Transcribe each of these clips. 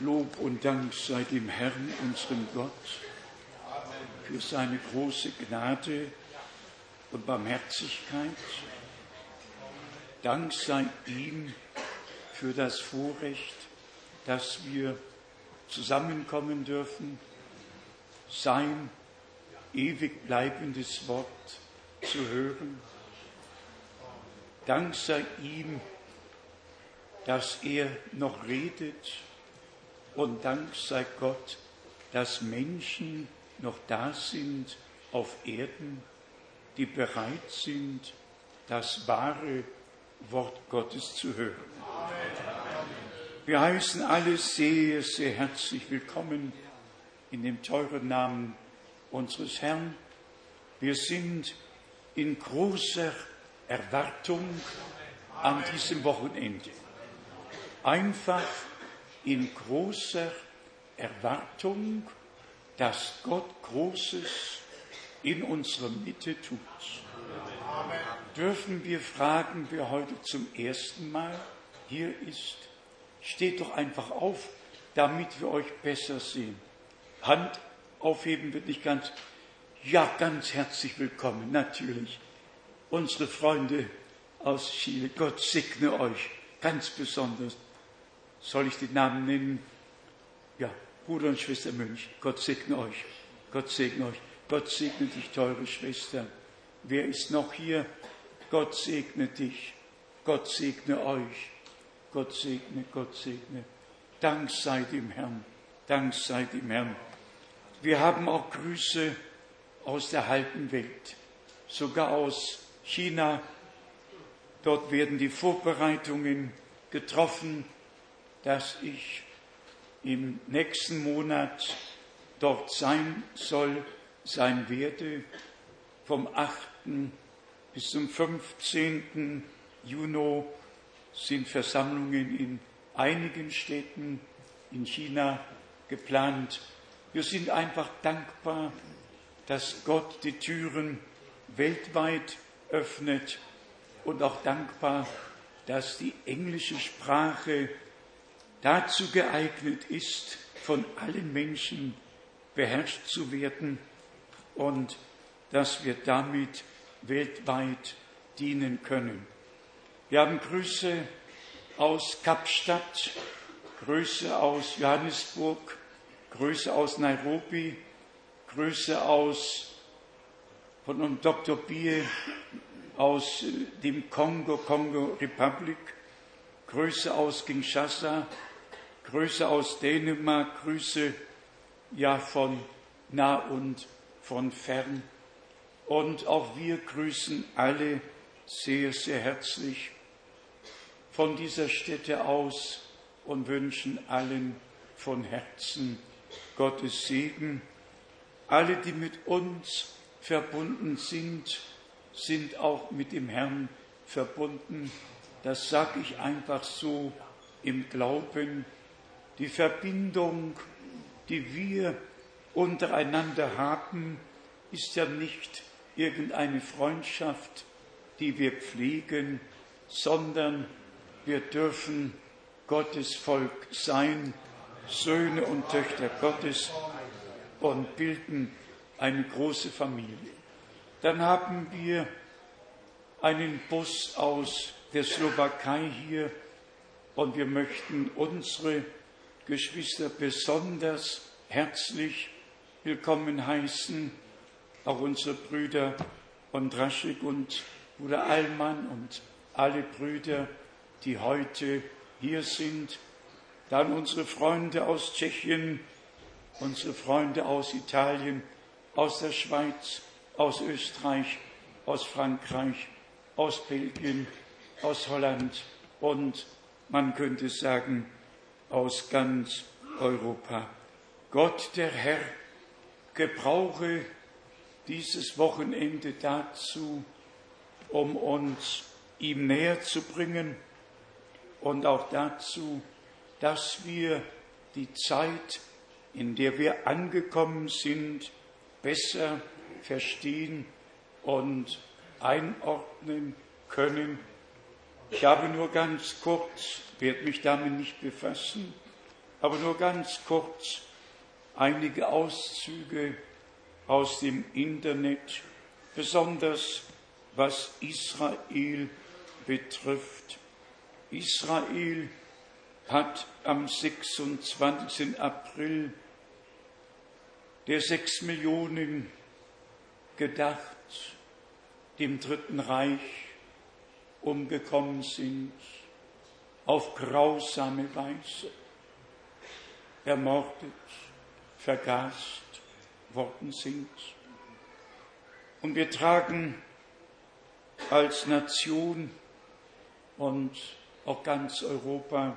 Lob und Dank sei dem Herrn, unserem Gott, für seine große Gnade und Barmherzigkeit. Dank sei ihm für das Vorrecht, dass wir zusammenkommen dürfen, sein ewig bleibendes Wort zu hören. Dank sei ihm, dass er noch redet und Dank sei Gott, dass Menschen noch da sind auf Erden, die bereit sind, das wahre Wort Gottes zu hören. Wir heißen alle sehr, sehr herzlich willkommen in dem teuren Namen unseres Herrn. Wir sind in großer Erwartung an diesem Wochenende. Einfach in großer Erwartung, dass Gott Großes in unserer Mitte tut. Dürfen wir fragen, wer heute zum ersten Mal hier ist? Steht doch einfach auf, damit wir euch besser sehen. Hand aufheben wird nicht ganz. Ja, ganz herzlich willkommen, natürlich. Unsere Freunde aus Chile, Gott segne euch ganz besonders soll ich den Namen nennen? Ja, Bruder und Schwester Mönch, Gott segne euch. Gott segne euch. Gott segne dich, teure Schwester. Wer ist noch hier? Gott segne dich. Gott segne euch. Gott segne, Gott segne. Dank sei dem Herrn. Dank sei dem Herrn. Wir haben auch Grüße aus der halben Welt, sogar aus China. Dort werden die Vorbereitungen getroffen dass ich im nächsten Monat dort sein soll, sein werde, vom 8. bis zum 15. Juni sind Versammlungen in einigen Städten in China geplant. Wir sind einfach dankbar, dass Gott die Türen weltweit öffnet und auch dankbar, dass die englische Sprache dazu geeignet ist, von allen Menschen beherrscht zu werden und dass wir damit weltweit dienen können. Wir haben Grüße aus Kapstadt, Grüße aus Johannesburg, Grüße aus Nairobi, Grüße aus von Dr. Bie aus dem Kongo, Kongo Republic, Grüße aus Kinshasa, Grüße aus Dänemark, Grüße ja von nah und von fern. Und auch wir grüßen alle sehr, sehr herzlich von dieser Stätte aus und wünschen allen von Herzen Gottes Segen. Alle, die mit uns verbunden sind, sind auch mit dem Herrn verbunden. Das sage ich einfach so im Glauben die Verbindung, die wir untereinander haben, ist ja nicht irgendeine Freundschaft, die wir pflegen, sondern wir dürfen Gottes Volk sein, Söhne und Töchter Gottes und bilden eine große Familie. Dann haben wir einen Bus aus der Slowakei hier und wir möchten unsere Geschwister besonders herzlich willkommen heißen, auch unsere Brüder Ondraschik und Bruder Allmann und alle Brüder, die heute hier sind, dann unsere Freunde aus Tschechien, unsere Freunde aus Italien, aus der Schweiz, aus Österreich, aus Frankreich, aus Belgien, aus Holland und man könnte sagen, aus ganz Europa. Gott, der Herr, gebrauche dieses Wochenende dazu, um uns ihm näher zu bringen und auch dazu, dass wir die Zeit, in der wir angekommen sind, besser verstehen und einordnen können. Ich habe nur ganz kurz werde mich damit nicht befassen, aber nur ganz kurz einige Auszüge aus dem Internet, besonders was Israel betrifft. Israel hat am 26. April der sechs Millionen gedacht, dem Dritten Reich umgekommen sind, auf grausame Weise, ermordet, vergast worden sind. Und wir tragen als Nation und auch ganz Europa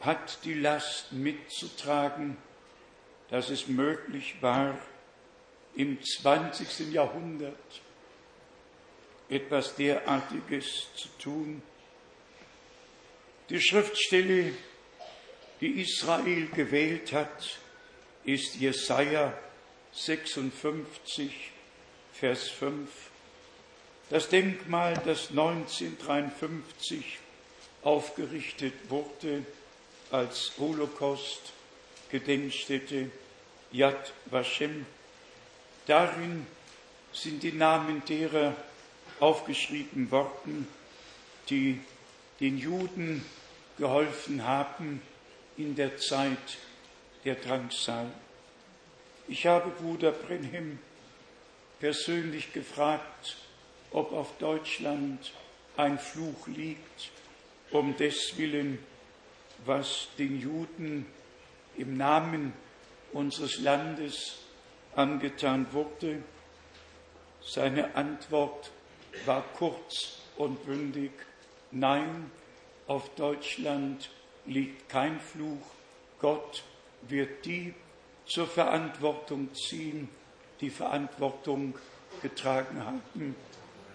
hat die Last mitzutragen, dass es möglich war, im 20. Jahrhundert etwas derartiges zu tun. Die Schriftstelle, die Israel gewählt hat, ist Jesaja 56, Vers 5. Das Denkmal, das 1953 aufgerichtet wurde als Holocaust-Gedenkstätte Yad Vashem. Darin sind die Namen derer aufgeschrieben worden, die den Juden geholfen haben in der Zeit der Drangsal. Ich habe Bruder Brenhem persönlich gefragt, ob auf Deutschland ein Fluch liegt, um deswillen, was den Juden im Namen unseres Landes angetan wurde. Seine Antwort war kurz und bündig, nein, auf Deutschland liegt kein Fluch, Gott wird die zur Verantwortung ziehen, die Verantwortung getragen haben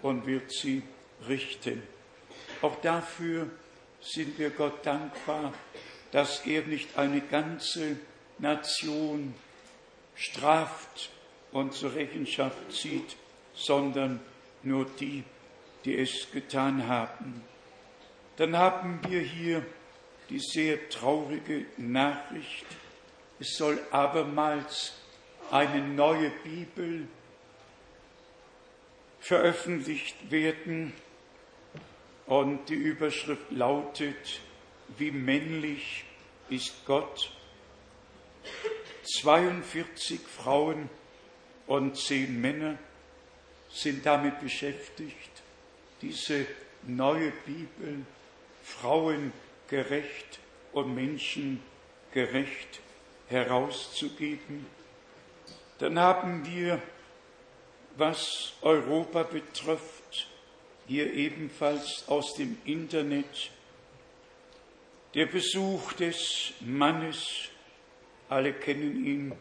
und wird sie richten. Auch dafür sind wir Gott dankbar, dass er nicht eine ganze Nation straft und zur Rechenschaft zieht, sondern nur die, die es getan haben. Dann haben wir hier die sehr traurige Nachricht, es soll abermals eine neue Bibel veröffentlicht werden und die Überschrift lautet, wie männlich ist Gott? 42 Frauen und 10 Männer sind damit beschäftigt, diese neue Bibel frauengerecht und menschengerecht herauszugeben. Dann haben wir, was Europa betrifft, hier ebenfalls aus dem Internet der Besuch des Mannes, alle kennen ihn,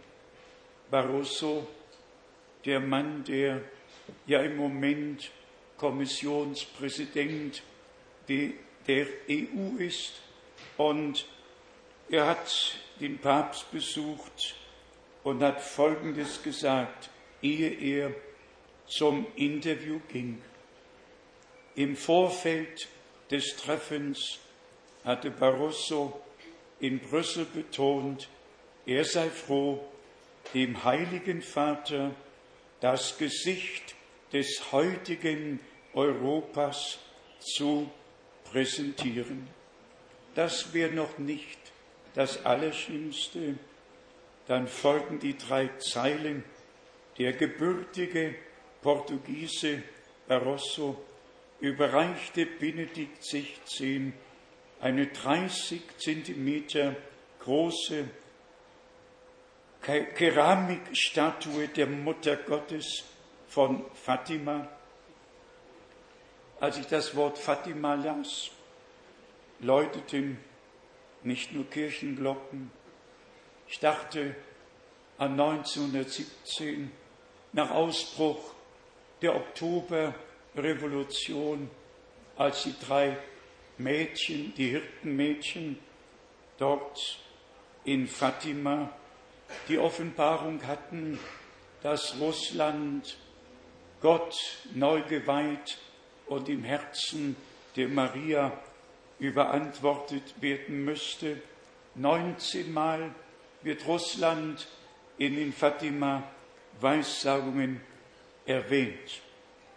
Barroso, der Mann, der ja im Moment Kommissionspräsident der EU ist und er hat den Papst besucht und hat Folgendes gesagt, ehe er zum Interview ging. Im Vorfeld des Treffens hatte Barroso in Brüssel betont, er sei froh, dem Heiligen Vater das Gesicht des heutigen Europas zu präsentieren. Das wäre noch nicht das Allerschlimmste. Dann folgen die drei Zeilen. Der gebürtige Portugiese Barroso überreichte Benedikt XVI eine 30 Zentimeter große Keramikstatue der Mutter Gottes von Fatima. Als ich das Wort Fatima las, läuteten nicht nur Kirchenglocken. Ich dachte an 1917 nach Ausbruch der Oktoberrevolution, als die drei Mädchen, die Hirtenmädchen dort in Fatima die Offenbarung hatten, dass Russland Gott neu geweiht und im Herzen der Maria überantwortet werden müsste. 19 Mal wird Russland in den Fatima-Weissagungen erwähnt.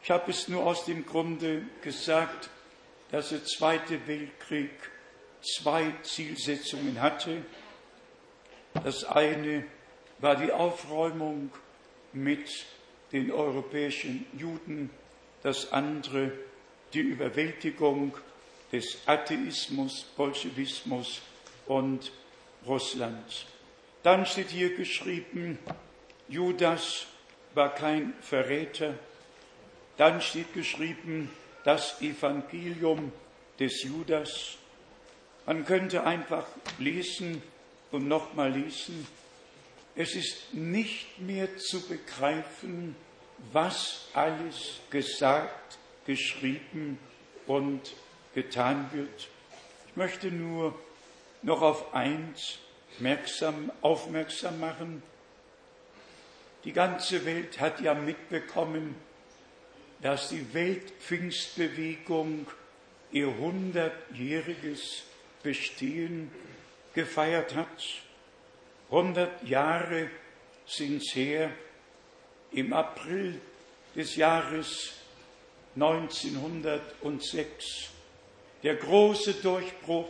Ich habe es nur aus dem Grunde gesagt, dass der Zweite Weltkrieg zwei Zielsetzungen hatte. Das eine war die Aufräumung mit den europäischen Juden, das andere die Überwältigung des Atheismus, Bolschewismus und Russlands. Dann steht hier geschrieben, Judas war kein Verräter. Dann steht geschrieben, das Evangelium des Judas. Man könnte einfach lesen und nochmal lesen. Es ist nicht mehr zu begreifen, was alles gesagt, geschrieben und getan wird. Ich möchte nur noch auf eins merksam, aufmerksam machen. Die ganze Welt hat ja mitbekommen, dass die Weltpfingstbewegung ihr hundertjähriges Bestehen gefeiert hat. Hundert Jahre sind es her, im April des Jahres 1906, der große Durchbruch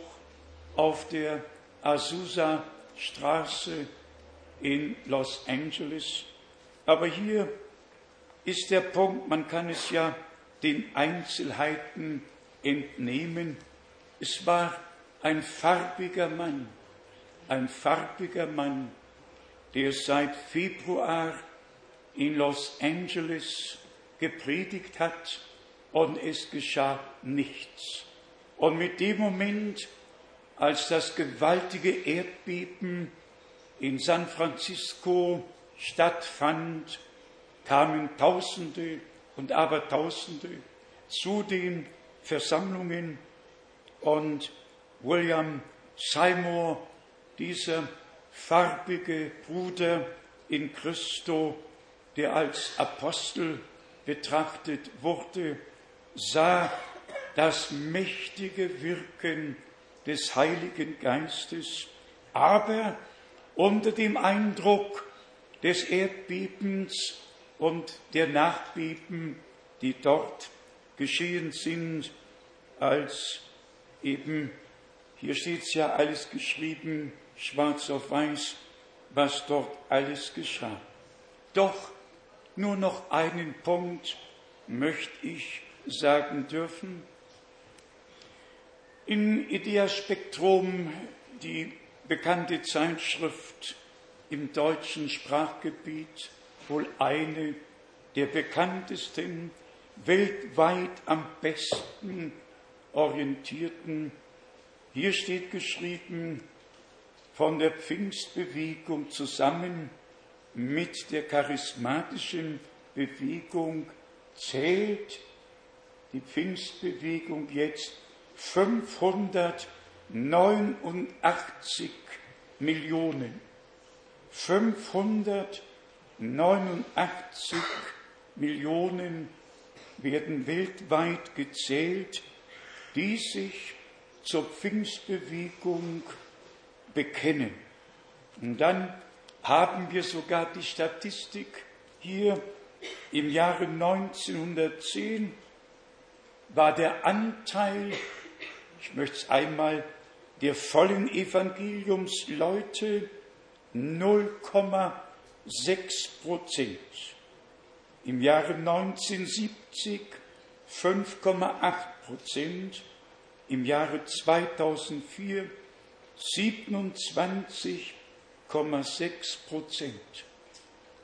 auf der Azusa Straße in Los Angeles. Aber hier ist der Punkt, man kann es ja den Einzelheiten entnehmen. Es war ein farbiger Mann, ein farbiger Mann, der seit Februar in Los Angeles gepredigt hat und es geschah nichts. Und mit dem Moment, als das gewaltige Erdbeben in San Francisco stattfand, kamen Tausende und Abertausende zu den Versammlungen und William Seymour, dieser farbige Bruder in Christo, der als Apostel betrachtet wurde, sah das mächtige Wirken des Heiligen Geistes, aber unter dem Eindruck des Erdbebens und der Nachbeben, die dort geschehen sind, als eben, hier steht es ja alles geschrieben, schwarz auf weiß, was dort alles geschah. Doch nur noch einen Punkt möchte ich sagen dürfen. In Idea Spektrum, die bekannte Zeitschrift im deutschen Sprachgebiet, wohl eine der bekanntesten, weltweit am besten orientierten. Hier steht geschrieben, von der Pfingstbewegung zusammen mit der charismatischen Bewegung zählt die Pfingstbewegung jetzt 589 Millionen. 589 Millionen werden weltweit gezählt, die sich zur Pfingstbewegung bekennen. Und dann haben wir sogar die Statistik hier im Jahre 1910 war der Anteil, ich möchte es einmal, der vollen Evangeliumsleute 0,6 Prozent. Im Jahre 1970 5,8 Prozent. Im Jahre 2004 27 8,6 Prozent.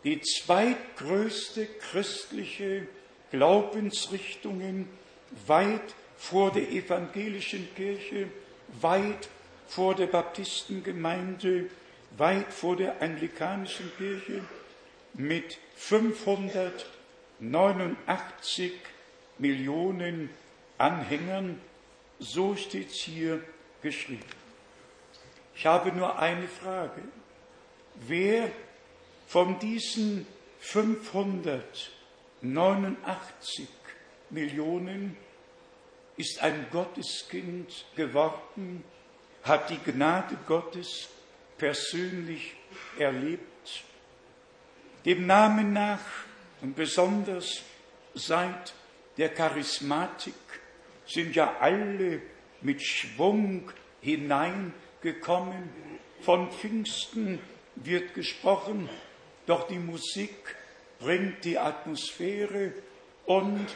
Die zweitgrößte christliche Glaubensrichtungen weit vor der evangelischen Kirche, weit vor der Baptistengemeinde, weit vor der anglikanischen Kirche mit 589 Millionen Anhängern. So steht es hier geschrieben. Ich habe nur eine Frage wer von diesen 589 Millionen ist ein Gotteskind geworden hat die Gnade Gottes persönlich erlebt. Dem Namen nach und besonders seit der Charismatik sind ja alle mit Schwung hineingekommen. Von Pfingsten wird gesprochen, doch die Musik bringt die Atmosphäre und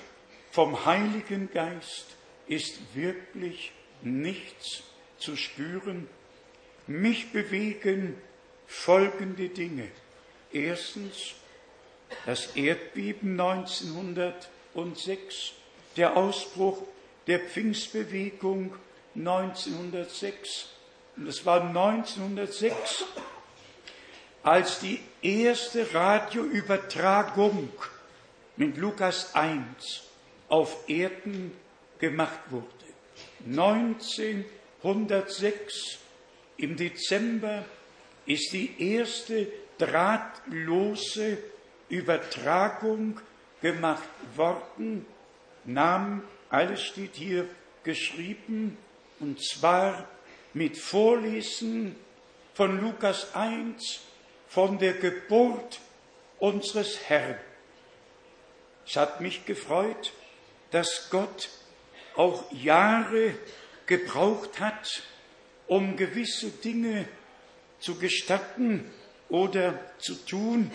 vom Heiligen Geist ist wirklich nichts zu spüren. Mich bewegen folgende Dinge. Erstens das Erdbeben 1906, der Ausbruch der Pfingstbewegung 1906. Und es war 1906, als die erste Radioübertragung mit Lukas 1 auf Erden gemacht wurde. 1906 im Dezember ist die erste drahtlose Übertragung gemacht worden. Namen, alles steht hier geschrieben, und zwar mit Vorlesen von Lukas 1 von der Geburt unseres Herrn. Es hat mich gefreut, dass Gott auch Jahre gebraucht hat, um gewisse Dinge zu gestatten oder zu tun.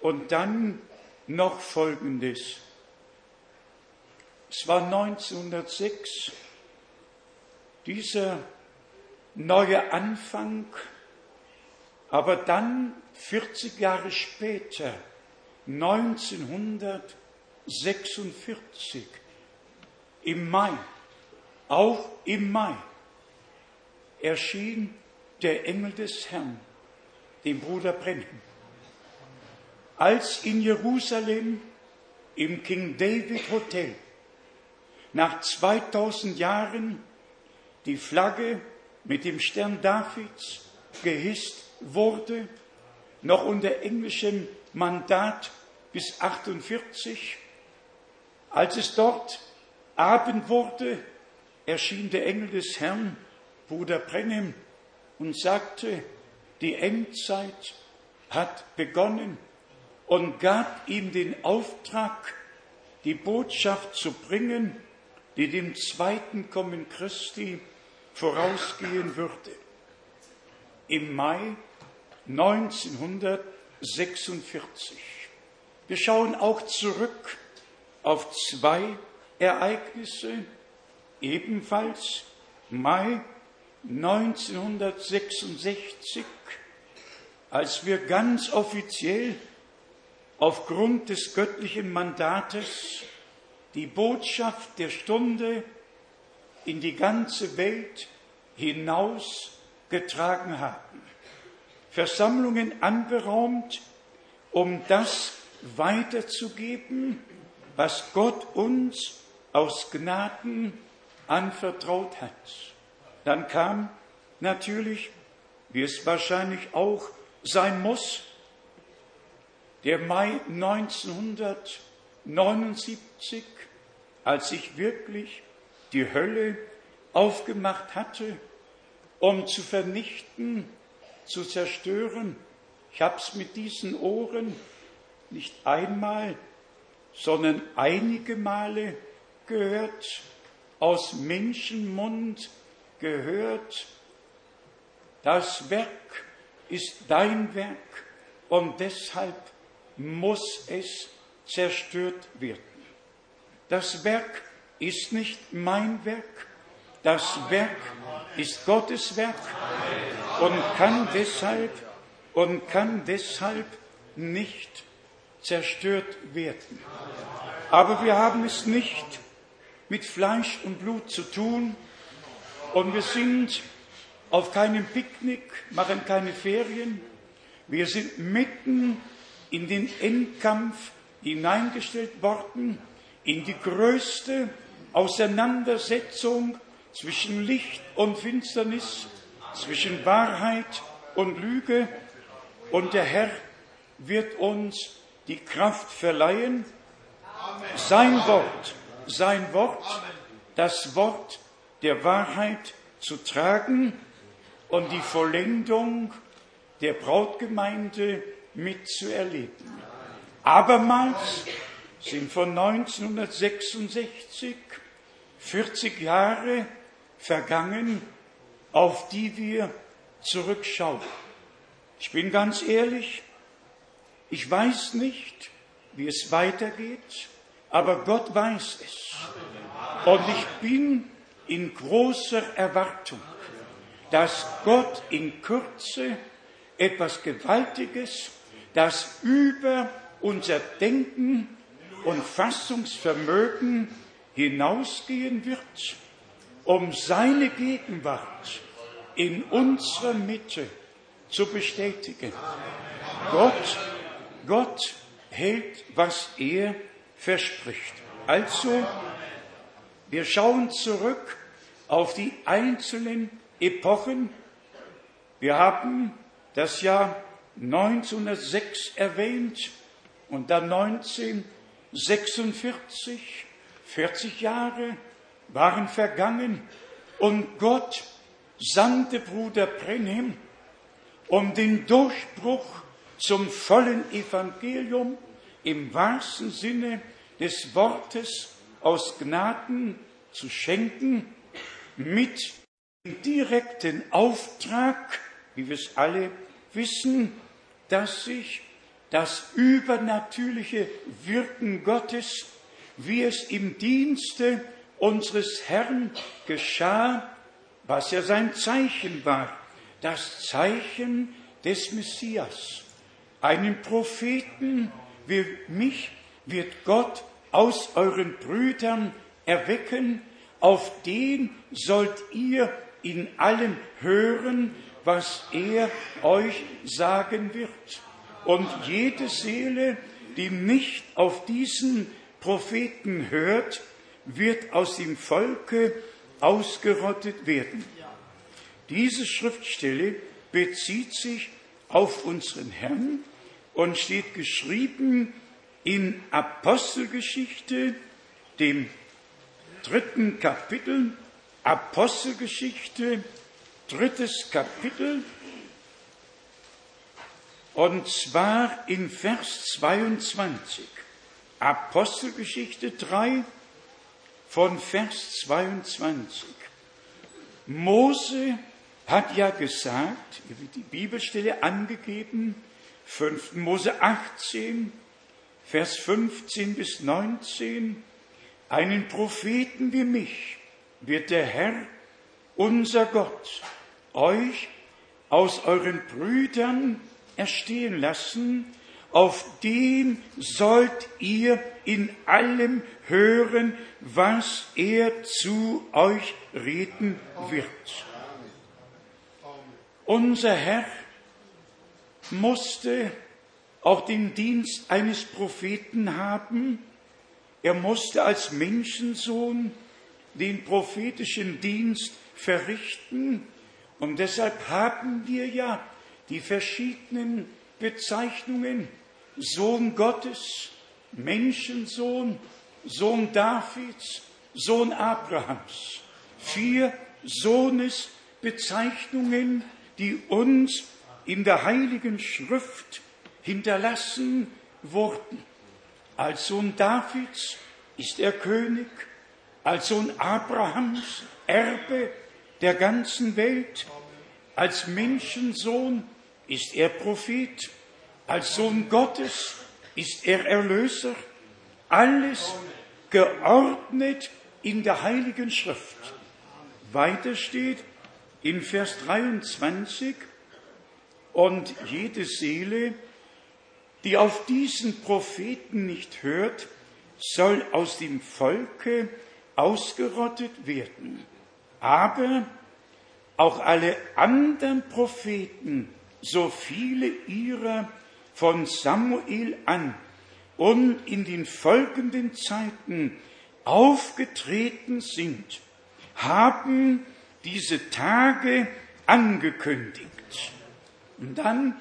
Und dann noch Folgendes. Es war 1906, dieser neue Anfang, aber dann 40 Jahre später, 1946, im Mai, auch im Mai, erschien der Engel des Herrn, dem Bruder Brennan, als in Jerusalem im King David Hotel nach 2000 Jahren die Flagge mit dem Stern Davids gehisst wurde, noch unter englischem Mandat bis 48. Als es dort Abend wurde, erschien der Engel des Herrn, Bruder Brennem, und sagte, die Endzeit hat begonnen und gab ihm den Auftrag, die Botschaft zu bringen, die dem zweiten Kommen Christi vorausgehen würde. Im Mai 1946. Wir schauen auch zurück auf zwei Ereignisse, ebenfalls Mai 1966, als wir ganz offiziell aufgrund des göttlichen Mandates die Botschaft der Stunde in die ganze Welt hinausgetragen haben. Versammlungen anberaumt, um das weiterzugeben, was Gott uns aus Gnaden anvertraut hat. Dann kam natürlich, wie es wahrscheinlich auch sein muss, der Mai 1979, als sich wirklich die Hölle aufgemacht hatte, um zu vernichten, zu zerstören. Ich habe es mit diesen Ohren nicht einmal, sondern einige Male gehört, aus Menschenmund gehört. Das Werk ist dein Werk und deshalb muss es zerstört werden. Das Werk ist nicht mein Werk, das Werk ist Gottes Werk und kann deshalb und kann deshalb nicht zerstört werden. Aber wir haben es nicht mit Fleisch und Blut zu tun und wir sind auf keinem Picknick, machen keine Ferien. Wir sind mitten in den Endkampf hineingestellt worden, in die größte Auseinandersetzung zwischen Licht und Finsternis, zwischen Wahrheit und Lüge. Und der Herr wird uns die Kraft verleihen, sein Wort, sein Wort, das Wort der Wahrheit zu tragen und die Vollendung der Brautgemeinde mitzuerleben. Abermals sind von 1966 40 Jahre vergangen, auf die wir zurückschauen. Ich bin ganz ehrlich, ich weiß nicht, wie es weitergeht, aber Gott weiß es. Und ich bin in großer Erwartung, dass Gott in Kürze etwas Gewaltiges, das über unser Denken und Fassungsvermögen hinausgehen wird, um seine Gegenwart in unserer Mitte zu bestätigen. Gott, Gott hält, was er verspricht. Also, wir schauen zurück auf die einzelnen Epochen. Wir haben das Jahr 1906 erwähnt und dann 1946. 40 Jahre waren vergangen und Gott sandte Bruder Brenhem, um den Durchbruch zum vollen Evangelium im wahrsten Sinne des Wortes aus Gnaden zu schenken, mit dem direkten Auftrag, wie wir es alle wissen, dass sich das übernatürliche Wirken Gottes, wie es im Dienste unseres Herrn geschah, was ja sein Zeichen war, das Zeichen des Messias. Einen Propheten wie mich wird Gott aus euren Brüdern erwecken, auf den sollt ihr in allem hören, was er euch sagen wird. Und jede Seele, die nicht auf diesen Propheten hört, wird aus dem Volke ausgerottet werden. Diese Schriftstelle bezieht sich auf unseren Herrn und steht geschrieben in Apostelgeschichte, dem dritten Kapitel, Apostelgeschichte, drittes Kapitel, und zwar in Vers 22. Apostelgeschichte 3 von Vers 22. Mose hat ja gesagt, die Bibelstelle angegeben, 5. Mose 18, Vers 15 bis 19, einen Propheten wie mich wird der Herr, unser Gott, euch aus euren Brüdern erstehen lassen, auf den sollt ihr in allem hören, was er zu euch reden wird. Unser Herr musste auch den Dienst eines Propheten haben. Er musste als Menschensohn den prophetischen Dienst verrichten. Und deshalb haben wir ja die verschiedenen Bezeichnungen Sohn Gottes, Menschensohn, Sohn Davids, Sohn Abrahams. Vier Sohnesbezeichnungen, die uns in der Heiligen Schrift hinterlassen wurden. Als Sohn Davids ist er König, als Sohn Abrahams Erbe der ganzen Welt, als Menschensohn ist er Prophet, als Sohn Gottes ist er Erlöser, alles geordnet in der Heiligen Schrift. Weiter steht in Vers 23, und jede Seele, die auf diesen Propheten nicht hört, soll aus dem Volke ausgerottet werden. Aber auch alle anderen Propheten, so viele ihrer von Samuel an und in den folgenden Zeiten aufgetreten sind, haben diese Tage angekündigt. Und dann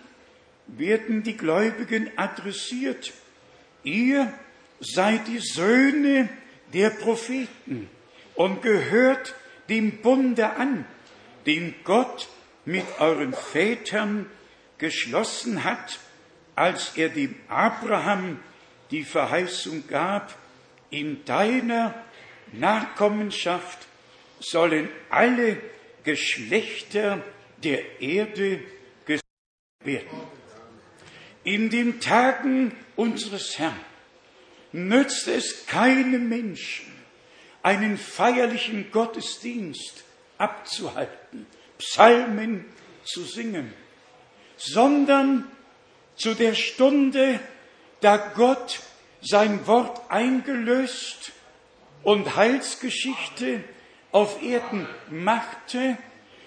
werden die Gläubigen adressiert. Ihr seid die Söhne der Propheten und gehört dem Bunde an, den Gott mit euren Vätern geschlossen hat, als er dem Abraham die Verheißung gab, in deiner Nachkommenschaft sollen alle Geschlechter der Erde gesegnet werden. In den Tagen unseres Herrn nützt es keinem Menschen, einen feierlichen Gottesdienst abzuhalten, Psalmen zu singen, sondern zu der Stunde, da Gott sein Wort eingelöst und Heilsgeschichte auf Erden machte,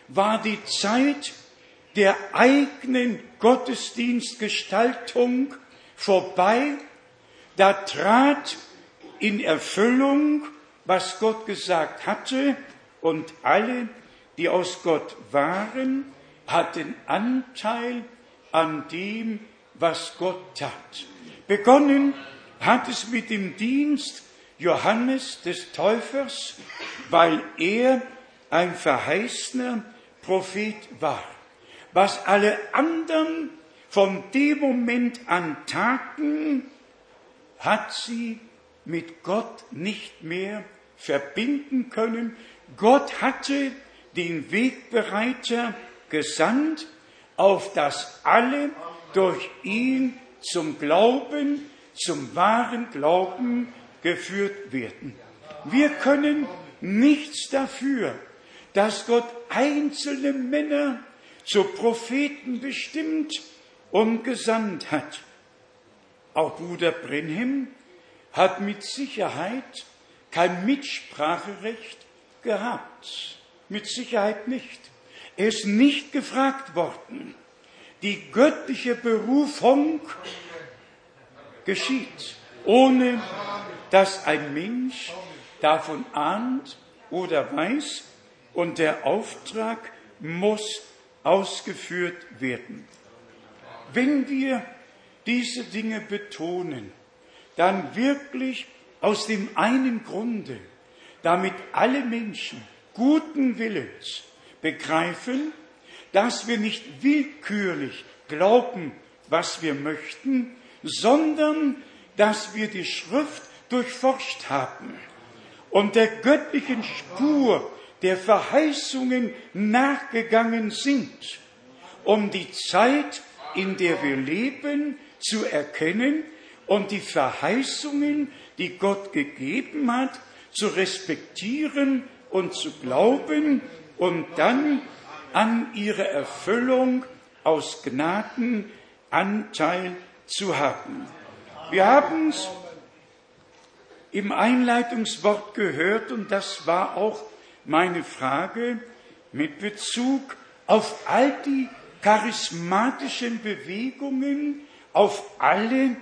war die Zeit der eigenen Gottesdienstgestaltung vorbei. Da trat in Erfüllung, was Gott gesagt hatte, und alle, die aus Gott waren, hatten Anteil an dem, was Gott tat. Begonnen hat es mit dem Dienst Johannes des Täufers, weil er ein verheißener Prophet war. Was alle anderen von dem Moment an taten, hat sie mit Gott nicht mehr verbinden können. Gott hatte den Wegbereiter gesandt, auf das alle durch ihn zum Glauben, zum wahren Glauben geführt werden. Wir können nichts dafür, dass Gott einzelne Männer zu Propheten bestimmt und gesandt hat. Auch Bruder Brenhem hat mit Sicherheit kein Mitspracherecht gehabt. Mit Sicherheit nicht. Er ist nicht gefragt worden. Die göttliche Berufung geschieht, ohne dass ein Mensch davon ahnt oder weiß, und der Auftrag muss ausgeführt werden. Wenn wir diese Dinge betonen, dann wirklich aus dem einen Grunde, damit alle Menschen guten Willens begreifen, dass wir nicht willkürlich glauben, was wir möchten, sondern dass wir die Schrift durchforscht haben und der göttlichen Spur der Verheißungen nachgegangen sind, um die Zeit, in der wir leben, zu erkennen und die Verheißungen, die Gott gegeben hat, zu respektieren und zu glauben und dann an ihre Erfüllung aus Gnaden Anteil zu haben. Wir haben es im Einleitungswort gehört und das war auch meine Frage mit Bezug auf all die charismatischen Bewegungen, auf alle,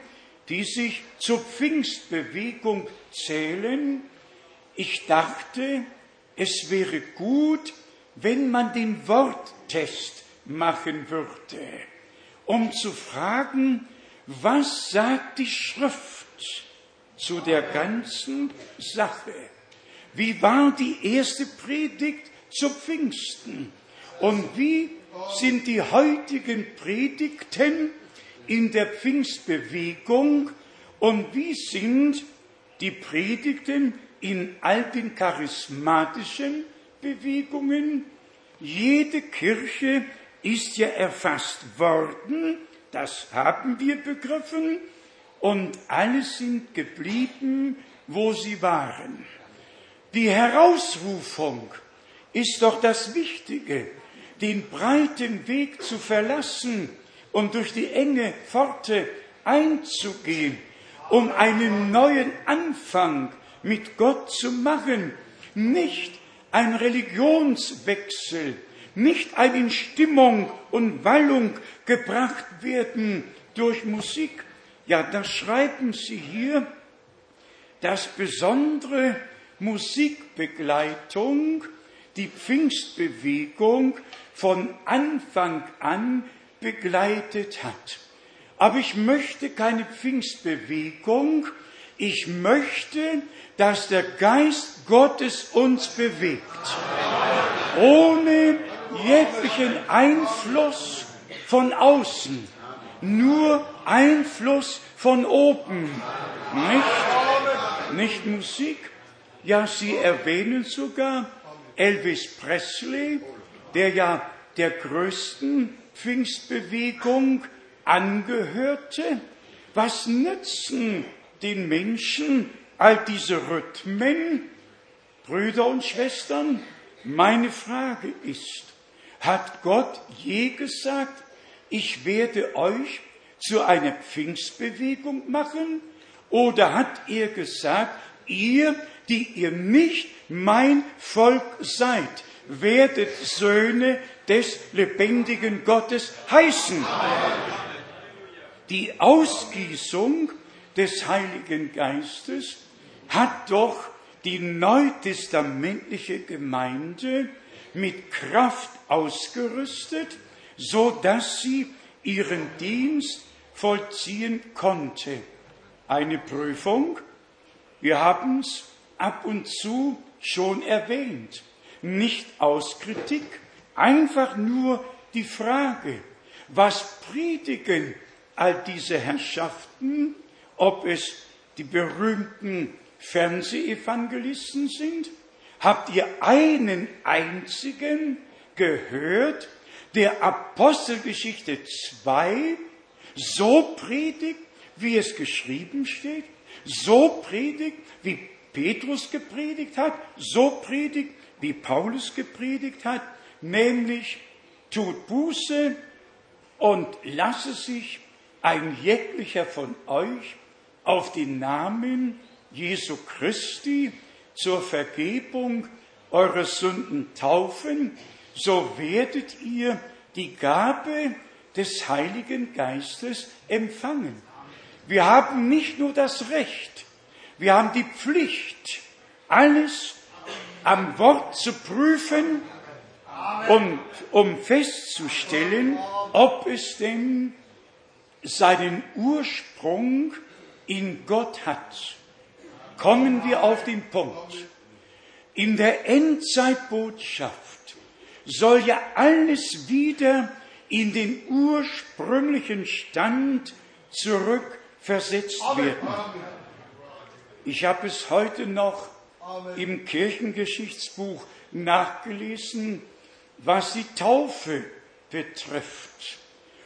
die sich zur Pfingstbewegung zählen. Ich dachte, es wäre gut, wenn man den Worttest machen würde, um zu fragen, was sagt die Schrift zu der ganzen Sache? Wie war die erste Predigt zu Pfingsten? Und wie sind die heutigen Predigten in der Pfingstbewegung? Und wie sind die Predigten in alten charismatischen Bewegungen. Jede Kirche ist ja erfasst worden, das haben wir begriffen, und alle sind geblieben, wo sie waren. Die Herausrufung ist doch das Wichtige, den breiten Weg zu verlassen und durch die enge Pforte einzugehen, um einen neuen Anfang mit Gott zu machen, nicht ein Religionswechsel, nicht ein in Stimmung und Wallung gebracht werden durch Musik. Ja, das schreiben Sie hier, dass besondere Musikbegleitung die Pfingstbewegung von Anfang an begleitet hat. Aber ich möchte keine Pfingstbewegung, ich möchte, dass der Geist Gottes uns bewegt, ohne jeglichen Einfluss von außen, nur Einfluss von oben, nicht, nicht Musik. Ja, Sie erwähnen sogar Elvis Presley, der ja der größten Pfingstbewegung angehörte. Was nützen den Menschen all diese Rhythmen? Brüder und Schwestern, meine Frage ist, hat Gott je gesagt, ich werde euch zu einer Pfingstbewegung machen? Oder hat er gesagt, ihr, die ihr nicht mein Volk seid, werdet Söhne des lebendigen Gottes heißen? Die Ausgießung des Heiligen Geistes hat doch die neutestamentliche Gemeinde mit Kraft ausgerüstet, so dass sie ihren Dienst vollziehen konnte. Eine Prüfung, wir haben es ab und zu schon erwähnt, nicht aus Kritik, einfach nur die Frage, was predigen all diese Herrschaften, ob es die berühmten Fernsehevangelisten sind? Habt ihr einen einzigen gehört, der Apostelgeschichte 2 so predigt, wie es geschrieben steht, so predigt, wie Petrus gepredigt hat, so predigt, wie Paulus gepredigt hat, nämlich tut Buße und lasse sich ein jeglicher von euch auf den Namen Jesu Christi zur Vergebung eurer Sünden taufen, so werdet ihr die Gabe des Heiligen Geistes empfangen. Wir haben nicht nur das Recht, wir haben die Pflicht, alles am Wort zu prüfen und um festzustellen, ob es denn seinen Ursprung in Gott hat. Kommen wir auf den Punkt. In der Endzeitbotschaft soll ja alles wieder in den ursprünglichen Stand zurückversetzt werden. Ich habe es heute noch im Kirchengeschichtsbuch nachgelesen, was die Taufe betrifft.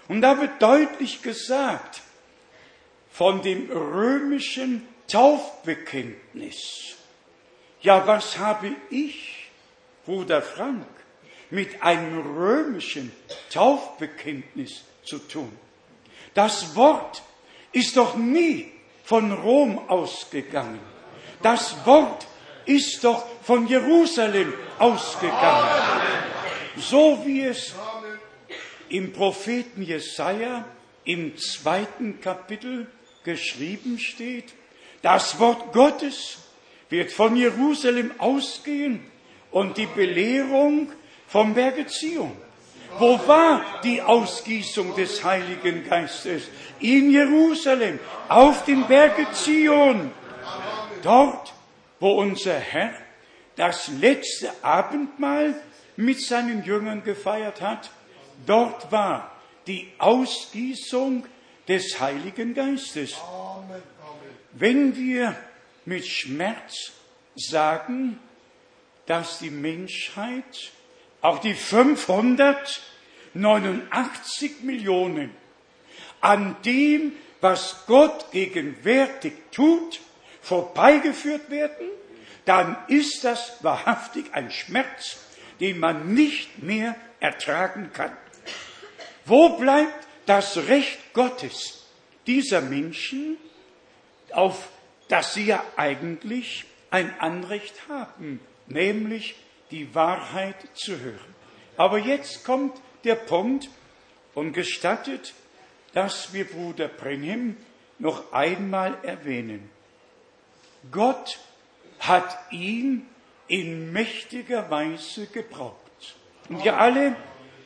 Und da wird deutlich gesagt, von dem römischen Taufbekenntnis. Ja, was habe ich, Bruder Frank, mit einem römischen Taufbekenntnis zu tun? Das Wort ist doch nie von Rom ausgegangen. Das Wort ist doch von Jerusalem ausgegangen. So wie es im Propheten Jesaja im zweiten Kapitel geschrieben steht, das Wort Gottes wird von Jerusalem ausgehen und die Belehrung vom Berge Zion. Wo war die Ausgießung des Heiligen Geistes? In Jerusalem, auf dem Berge Zion. Dort, wo unser Herr das letzte Abendmahl mit seinen Jüngern gefeiert hat, dort war die Ausgießung des Heiligen Geistes. Wenn wir mit Schmerz sagen, dass die Menschheit, auch die 589 Millionen, an dem, was Gott gegenwärtig tut, vorbeigeführt werden, dann ist das wahrhaftig ein Schmerz, den man nicht mehr ertragen kann. Wo bleibt das Recht Gottes dieser Menschen, auf das sie ja eigentlich ein Anrecht haben, nämlich die Wahrheit zu hören. Aber jetzt kommt der Punkt und gestattet, dass wir Bruder Brenhem noch einmal erwähnen. Gott hat ihn in mächtiger Weise gebraucht. Und ihr alle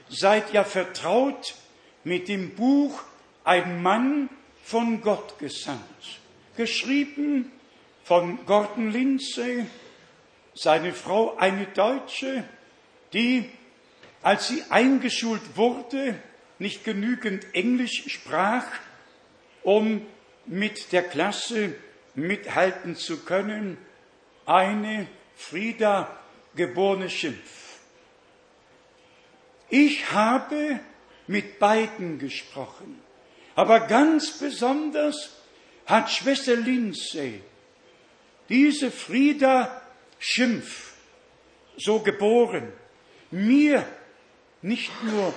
seid ja vertraut mit dem Buch Ein Mann von Gott gesandt, geschrieben von Gordon Lindsay, seine Frau eine Deutsche, die als sie eingeschult wurde, nicht genügend Englisch sprach, um mit der Klasse mithalten zu können, eine Frieda geborene Schimpf. Ich habe mit beiden gesprochen, aber ganz besonders hat Schwester Lindsay diese Frieda Schimpf so geboren, mir nicht nur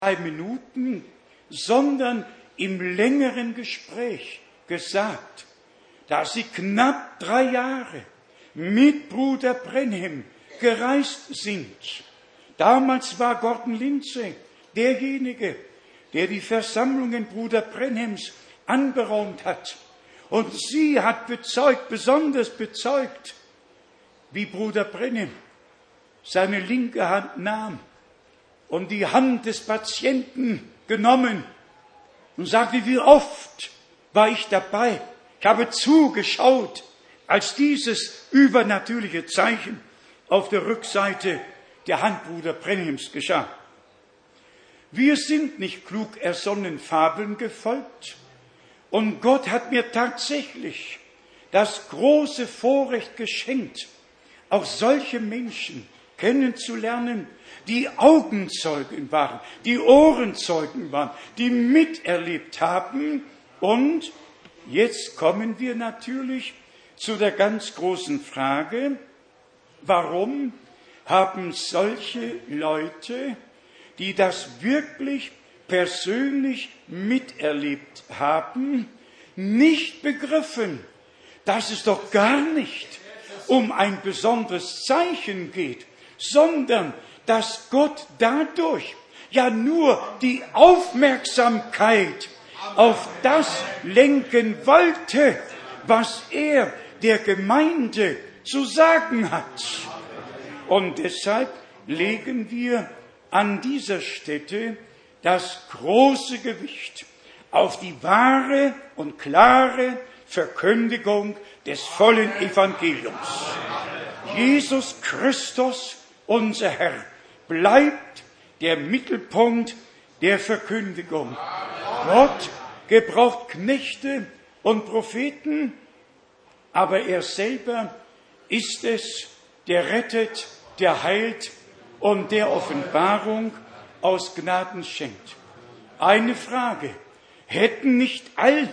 drei Minuten, sondern im längeren Gespräch gesagt, dass sie knapp drei Jahre mit Bruder Brenhem gereist sind. Damals war Gordon Lindsay derjenige, der die Versammlungen Bruder Brenhems anberaumt hat. Und sie hat bezeugt, besonders bezeugt, wie Bruder Brenhem seine linke Hand nahm und die Hand des Patienten genommen und sagte, wie oft war ich dabei. Ich habe zugeschaut, als dieses übernatürliche Zeichen auf der Rückseite der Handbruder Brenhims geschah. Wir sind nicht klug ersonnen Fabeln gefolgt, und Gott hat mir tatsächlich das große Vorrecht geschenkt, auch solche Menschen kennenzulernen, die Augenzeugen waren, die Ohrenzeugen waren, die miterlebt haben. Und jetzt kommen wir natürlich zu der ganz großen Frage, warum haben solche Leute, die das wirklich persönlich miterlebt haben, nicht begriffen, dass es doch gar nicht um ein besonderes Zeichen geht, sondern dass Gott dadurch ja nur die Aufmerksamkeit auf das lenken wollte, was er der Gemeinde zu sagen hat. Und deshalb legen wir an dieser Stätte das große Gewicht auf die wahre und klare Verkündigung des vollen Evangeliums. Jesus Christus, unser Herr, bleibt der Mittelpunkt der Verkündigung. Gott gebraucht Knechte und Propheten, aber er selber ist es, der rettet, der heilt und der Offenbarung aus Gnaden schenkt. Eine Frage. Hätten nicht all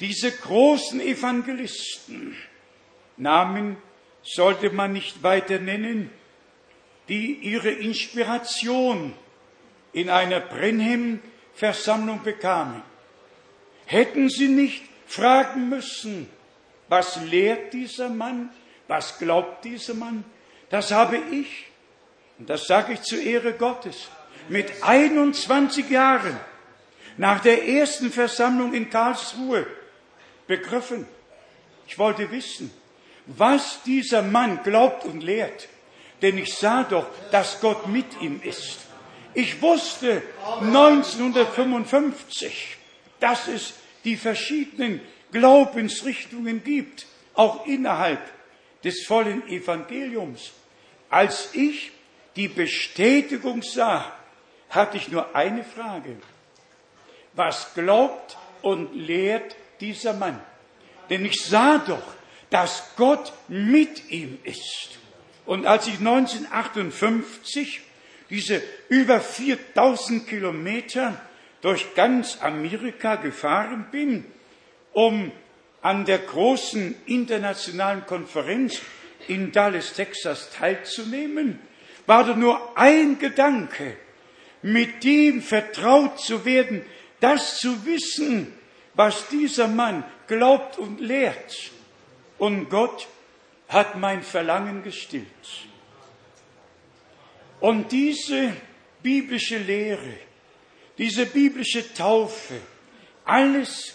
diese großen Evangelisten, Namen sollte man nicht weiter nennen, die ihre Inspiration in einer Brenhem-Versammlung bekamen, hätten sie nicht fragen müssen, was lehrt dieser Mann, was glaubt dieser Mann? Das habe ich, und das sage ich zur Ehre Gottes, mit 21 Jahren nach der ersten Versammlung in Karlsruhe begriffen. Ich wollte wissen, was dieser Mann glaubt und lehrt. Denn ich sah doch, dass Gott mit ihm ist. Ich wusste 1955, dass es die verschiedenen Glaubensrichtungen gibt, auch innerhalb des vollen Evangeliums. Als ich die Bestätigung sah, hatte ich nur eine Frage. Was glaubt und lehrt dieser Mann? Denn ich sah doch, dass Gott mit ihm ist. Und als ich 1958 diese über 4000 Kilometer durch ganz Amerika gefahren bin, um an der großen internationalen Konferenz in Dallas, Texas teilzunehmen, war da nur ein Gedanke, mit dem vertraut zu werden, das zu wissen, was dieser Mann glaubt und lehrt. Und Gott hat mein Verlangen gestillt. Und diese biblische Lehre, diese biblische Taufe, alles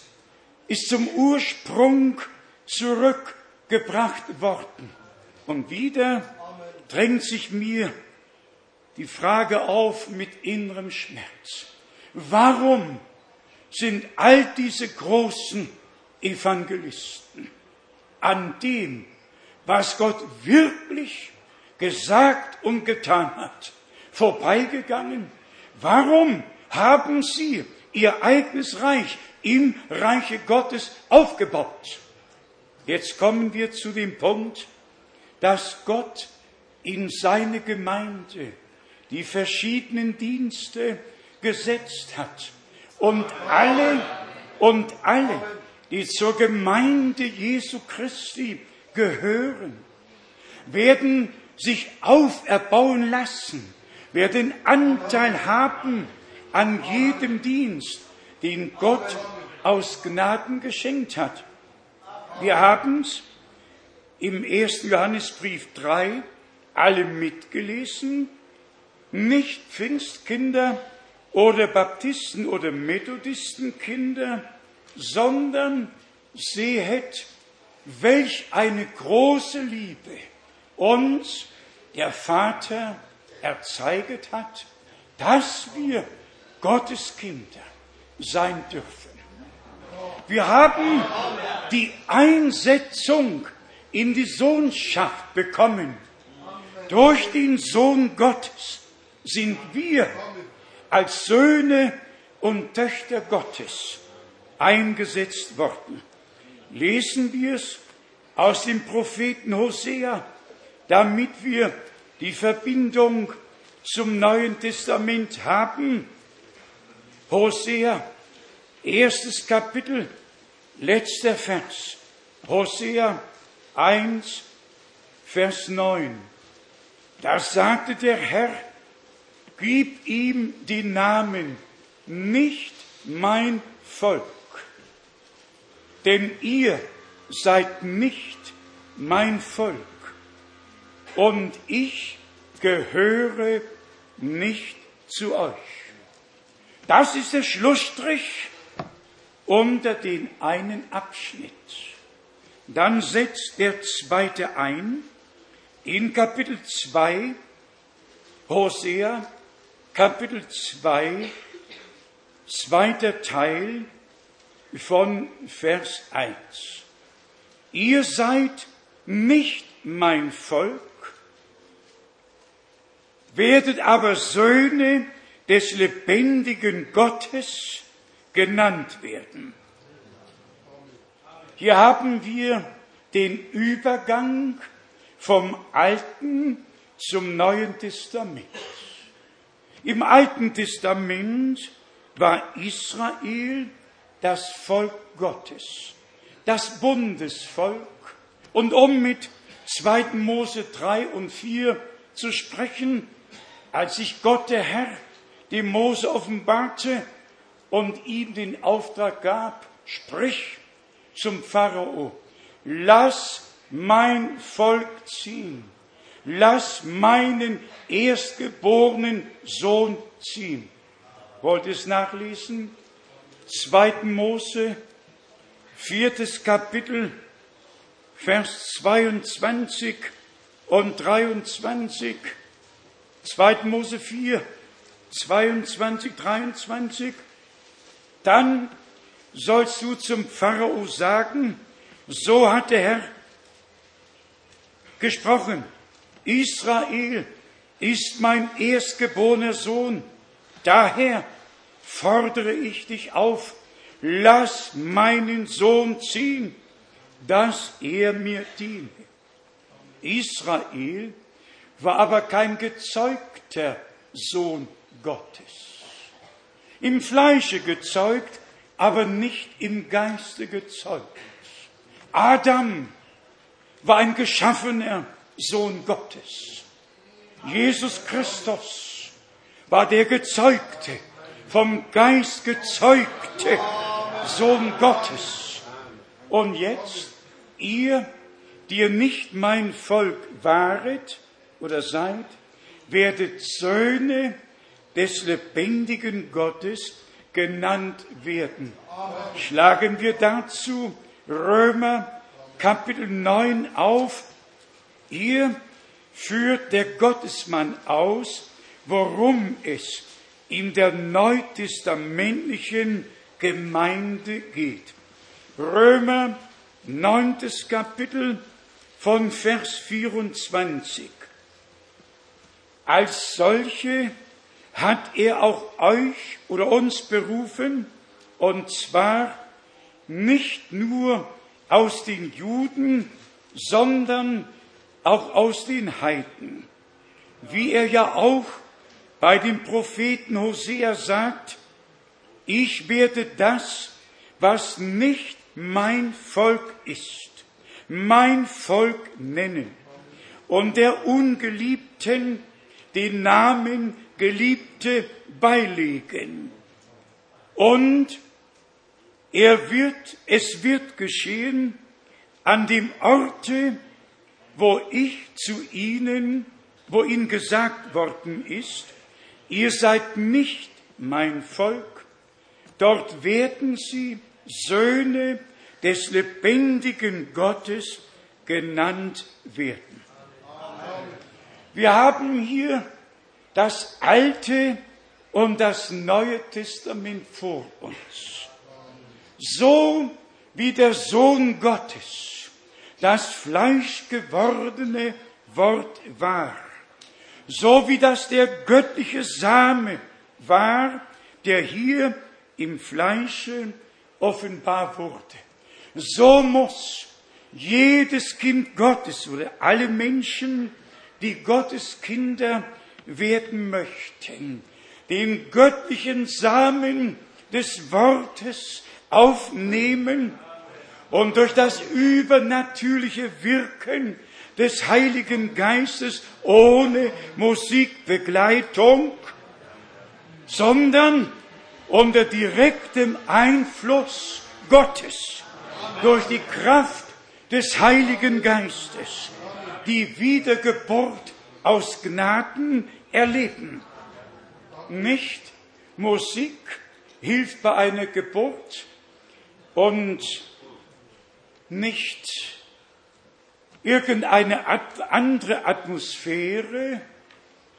ist zum Ursprung zurückgebracht worden. Und wieder drängt sich mir die Frage auf mit innerem Schmerz. Warum sind all diese großen Evangelisten an dem, was Gott wirklich gesagt und getan hat, vorbeigegangen? Warum haben sie ihr eigenes Reich im Reiche Gottes aufgebaut? Jetzt kommen wir zu dem Punkt, dass Gott in seine Gemeinde die verschiedenen Dienste gesetzt hat. Und alle, und alle, die zur Gemeinde Jesu Christi gehören, werden sich auferbauen lassen, werden Anteil haben an jedem Dienst, den Gott aus Gnaden geschenkt hat. Wir haben es im ersten Johannesbrief 3 alle mitgelesen, nicht Pfingstkinder oder Baptisten oder Methodistenkinder, sondern sehet, welch eine große Liebe uns der Vater erzeiget hat, dass wir Gottes Kinder sein dürfen. Wir haben die Einsetzung in die Sohnschaft bekommen. Durch den Sohn Gottes sind wir als Söhne und Töchter Gottes eingesetzt worden. Lesen wir es aus dem Propheten Hosea, damit wir die Verbindung zum Neuen Testament haben. Hosea, erstes Kapitel, letzter Vers. Hosea 1, Vers 9. Da sagte der Herr, gib ihm den Namen, nicht mein Volk, denn ihr seid nicht mein Volk und ich gehöre nicht zu euch. Das ist der Schlussstrich unter den einen Abschnitt. Dann setzt der zweite ein in Kapitel 2, Hosea, Kapitel 2, zweiter Teil von Vers 1. Ihr seid nicht mein Volk, werdet aber Söhne des lebendigen Gottes genannt werden. Hier haben wir den Übergang vom Alten zum Neuen Testament. Im Alten Testament war Israel das Volk Gottes, das Bundesvolk. Und um mit 2. Mose 3 und 4 zu sprechen, als sich Gott der Herr dem Mose offenbarte und ihm den Auftrag gab, sprich zum Pharao, lass mein Volk ziehen, lass meinen erstgeborenen Sohn ziehen. Wollt ihr es nachlesen? 2. Mose, viertes Kapitel, Vers 22 und 23. 2. Mose 4, 22, 23. Dann sollst du zum Pharao sagen, so hat der Herr gesprochen, Israel ist mein erstgeborener Sohn, daher fordere ich dich auf, lass meinen Sohn ziehen, dass er mir diene. Israel war aber kein gezeugter Sohn Gottes. Im Fleische gezeugt, aber nicht im Geiste gezeugt. Adam war ein geschaffener Sohn Gottes. Jesus Christus war der gezeugte, vom Geist gezeugte Sohn Gottes. Und jetzt, ihr, die ihr nicht mein Volk waret, oder seid, werdet Söhne des lebendigen Gottes genannt werden. Schlagen wir dazu Römer Kapitel 9 auf. Hier führt der Gottesmann aus, worum es in der neutestamentlichen Gemeinde geht. Römer 9. Kapitel von Vers 24. als solche hat er auch euch oder uns berufen, und zwar nicht nur aus den Juden, sondern auch aus den Heiden. Wie er ja auch bei dem Propheten Hosea sagt, ich werde das, was nicht mein Volk ist, mein Volk nennen und der Ungeliebten den Namen Geliebte beilegen. Und er wird, es wird geschehen an dem Orte, wo ich zu ihnen, wo ihnen gesagt worden ist, ihr seid nicht mein Volk, dort werden sie Söhne des lebendigen Gottes genannt werden. Wir haben hier das Alte und das Neue Testament vor uns. So wie der Sohn Gottes das fleischgewordene Wort war, so wie das der göttliche Same war, der hier im Fleische offenbar wurde. So muss jedes Kind Gottes oder alle Menschen, die Gottes Kinder werden möchten, den göttlichen Samen des Wortes aufnehmen und durch das übernatürliche Wirken des Heiligen Geistes ohne Musikbegleitung, sondern unter direktem Einfluss Gottes durch die Kraft des Heiligen Geistes die Wiedergeburt aus Gnaden erleben. Nicht Musik hilft bei einer Geburt und nicht irgendeine andere Atmosphäre,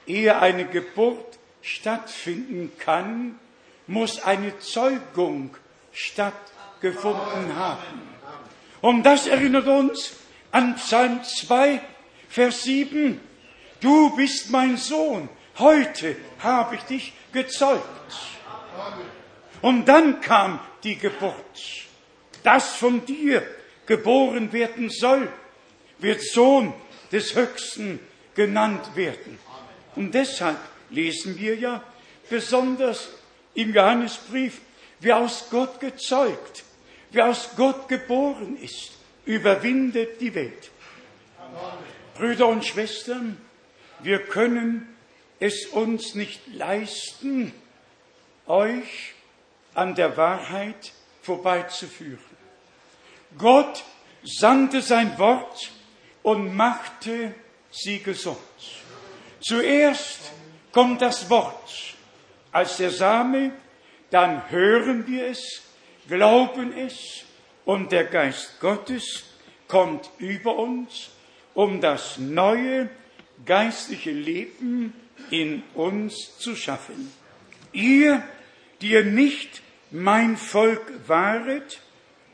ehe eine Geburt stattfinden kann, muss eine Zeugung stattgefunden haben. Und das erinnert uns an Psalm 2, Vers 7. Du bist mein Sohn, heute habe ich dich gezeugt. Und dann kam die Geburt. Das von dir geboren werden soll, wird Sohn des Höchsten genannt werden. Und deshalb lesen wir ja besonders im Johannesbrief, wer aus Gott gezeugt, wer aus Gott geboren ist, überwindet die Welt. Brüder und Schwestern, wir können es uns nicht leisten, euch an der Wahrheit vorbeizuführen. Gott sandte sein Wort und machte sie gesund. Zuerst kommt das Wort als der Same, dann hören wir es, glauben es und der Geist Gottes kommt über uns, um das neue geistliche Leben in uns zu schaffen. Ihr, die ihr nicht mein Volk waret,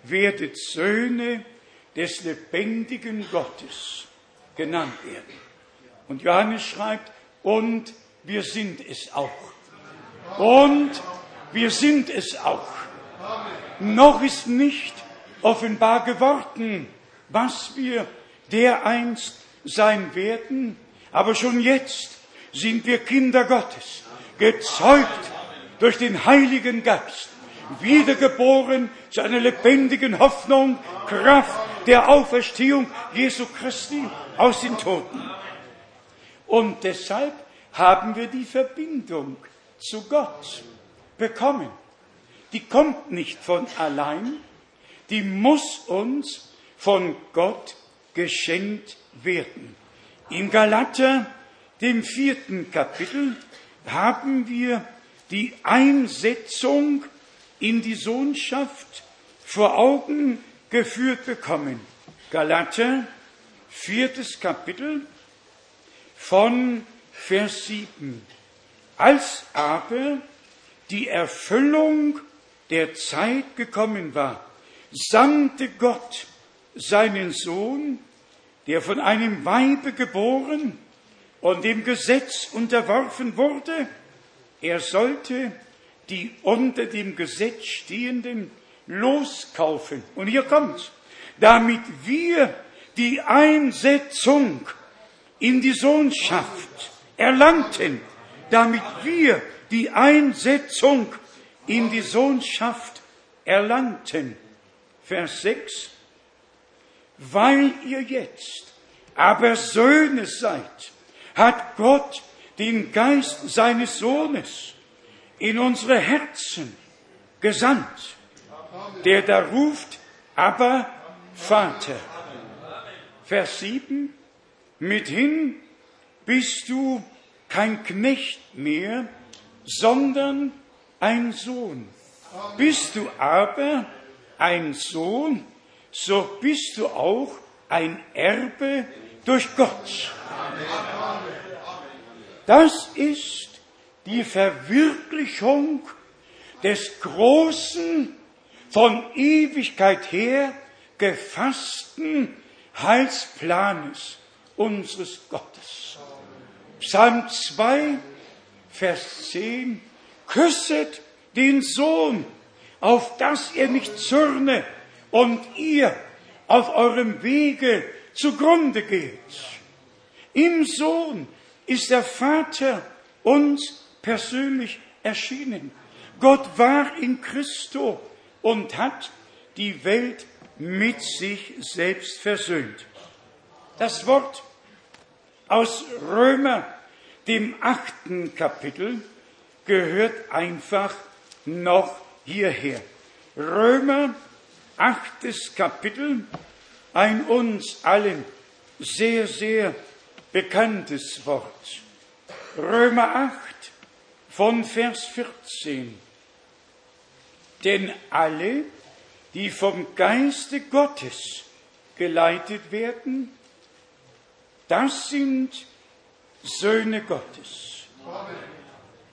werdet Söhne des lebendigen Gottes genannt werden. Und Johannes schreibt, und wir sind es auch. Und wir sind es auch. Noch ist nicht offenbar geworden, was wir dereinst sein werden, aber schon jetzt sind wir Kinder Gottes, gezeugt durch den Heiligen Geist, wiedergeboren zu einer lebendigen Hoffnung, Kraft der Auferstehung Jesu Christi aus den Toten. Und deshalb haben wir die Verbindung zu Gott bekommen. Die kommt nicht von allein, die muss uns von Gott geschenkt werden. In Galater, dem vierten Kapitel, haben wir die Einsetzung in die Sohnschaft vor Augen geführt bekommen. Galater, viertes Kapitel von Vers 7. Als aber die Erfüllung der Zeit gekommen war, sandte Gott seinen Sohn, der von einem Weibe geboren, und dem Gesetz unterworfen wurde, er sollte die unter dem Gesetz stehenden loskaufen. Und hier kommt's. Damit wir die Einsetzung in die Sohnschaft erlangten, damit wir die Einsetzung in die Sohnschaft erlangten. Vers 6. Weil ihr jetzt aber Söhne seid, hat Gott den Geist seines Sohnes in unsere Herzen gesandt, der da ruft, aber Vater. Vers 7, mithin bist du kein Knecht mehr, sondern ein Sohn. Bist du aber ein Sohn, so bist du auch ein Erbe durch Gott. Das ist die Verwirklichung des großen, von Ewigkeit her gefassten Heilsplanes unseres Gottes. Psalm 2, Vers 10, küsset den Sohn, auf dass er nicht zürne und ihr auf eurem Wege zugrunde geht. Im Sohn ist der Vater uns persönlich erschienen. Gott war in Christo und hat die Welt mit sich selbst versöhnt. Das Wort aus Römer, dem achten Kapitel, gehört einfach noch hierher. Römer, achtes Kapitel, ein uns allen sehr, sehr bekanntes Wort. Römer 8, von Vers 14. Denn alle, die vom Geiste Gottes geleitet werden, das sind Söhne Gottes.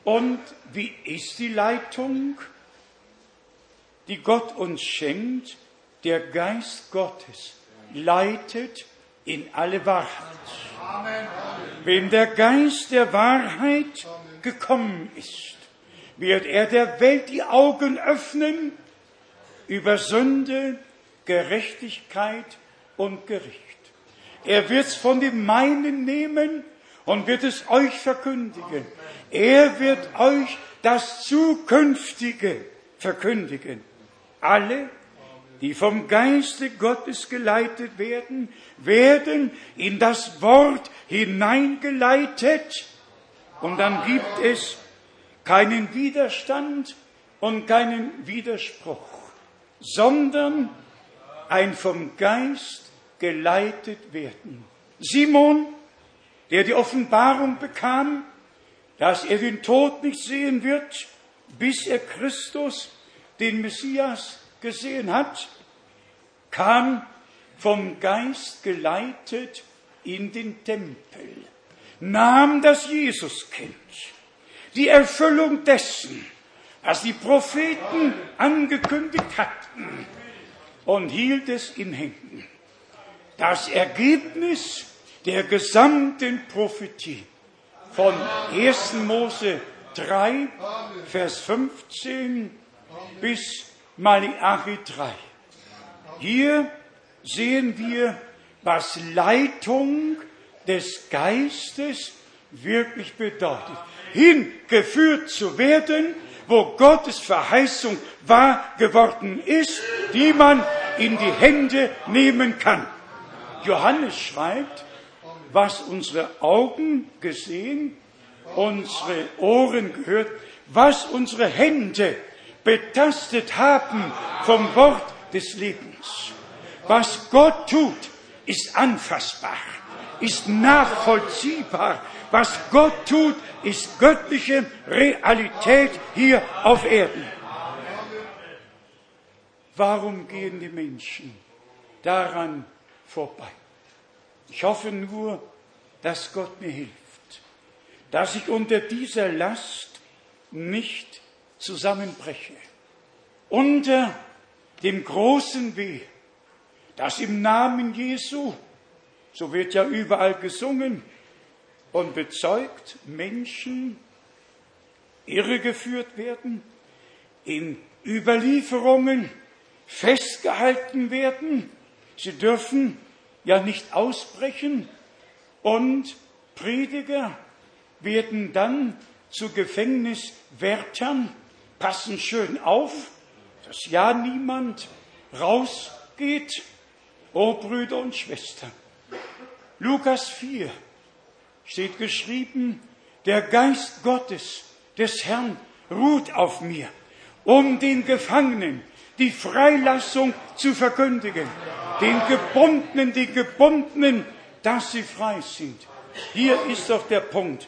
Und wie ist die Leitung, die Gott uns schenkt? Der Geist Gottes leitet in alle Wahrheit. Wenn der Geist der Wahrheit gekommen ist, wird er der Welt die Augen öffnen über Sünde, Gerechtigkeit und Gericht. Er wird es von dem meinen nehmen und wird es euch verkündigen. Er wird euch das Zukünftige verkündigen. Alle, die vom Geiste Gottes geleitet werden, werden in das Wort hineingeleitet, und dann gibt es keinen Widerstand und keinen Widerspruch, sondern ein vom Geist geleitet werden. Simon, der die Offenbarung bekam, dass er den Tod nicht sehen wird, bis er Christus, den Messias, gesehen hat, kam vom Geist geleitet in den Tempel nahm das Jesuskind, die Erfüllung dessen, was die Propheten angekündigt hatten, und hielt es in Händen. Das Ergebnis der gesamten Prophetie von 1. Mose 3, Vers 15 bis Malachi 3. Hier sehen wir, was Leitung des Geistes wirklich bedeutet. Hingeführt zu werden, wo Gottes Verheißung wahr geworden ist, die man in die Hände nehmen kann. Johannes schreibt, was unsere Augen gesehen, unsere Ohren gehört, was unsere Hände betastet haben vom Wort des Lebens. Was Gott tut, ist anfassbar ist nachvollziehbar. Was Gott tut, ist göttliche Realität hier auf Erden. Warum gehen die Menschen daran vorbei? Ich hoffe nur, dass Gott mir hilft, dass ich unter dieser Last nicht zusammenbreche. Unter dem großen Weh, das im Namen Jesu so wird ja überall gesungen, und bezeugt, Menschen irregeführt werden, in Überlieferungen festgehalten werden. Sie dürfen ja nicht ausbrechen und Prediger werden dann zu Gefängniswärtern, passen schön auf, dass ja niemand rausgeht. O Brüder und Schwestern, Lukas 4 steht geschrieben, der Geist Gottes, des Herrn, ruht auf mir, um den Gefangenen die Freilassung zu verkündigen, den Gebundenen, die Gebundenen, dass sie frei sind. Hier ist doch der Punkt.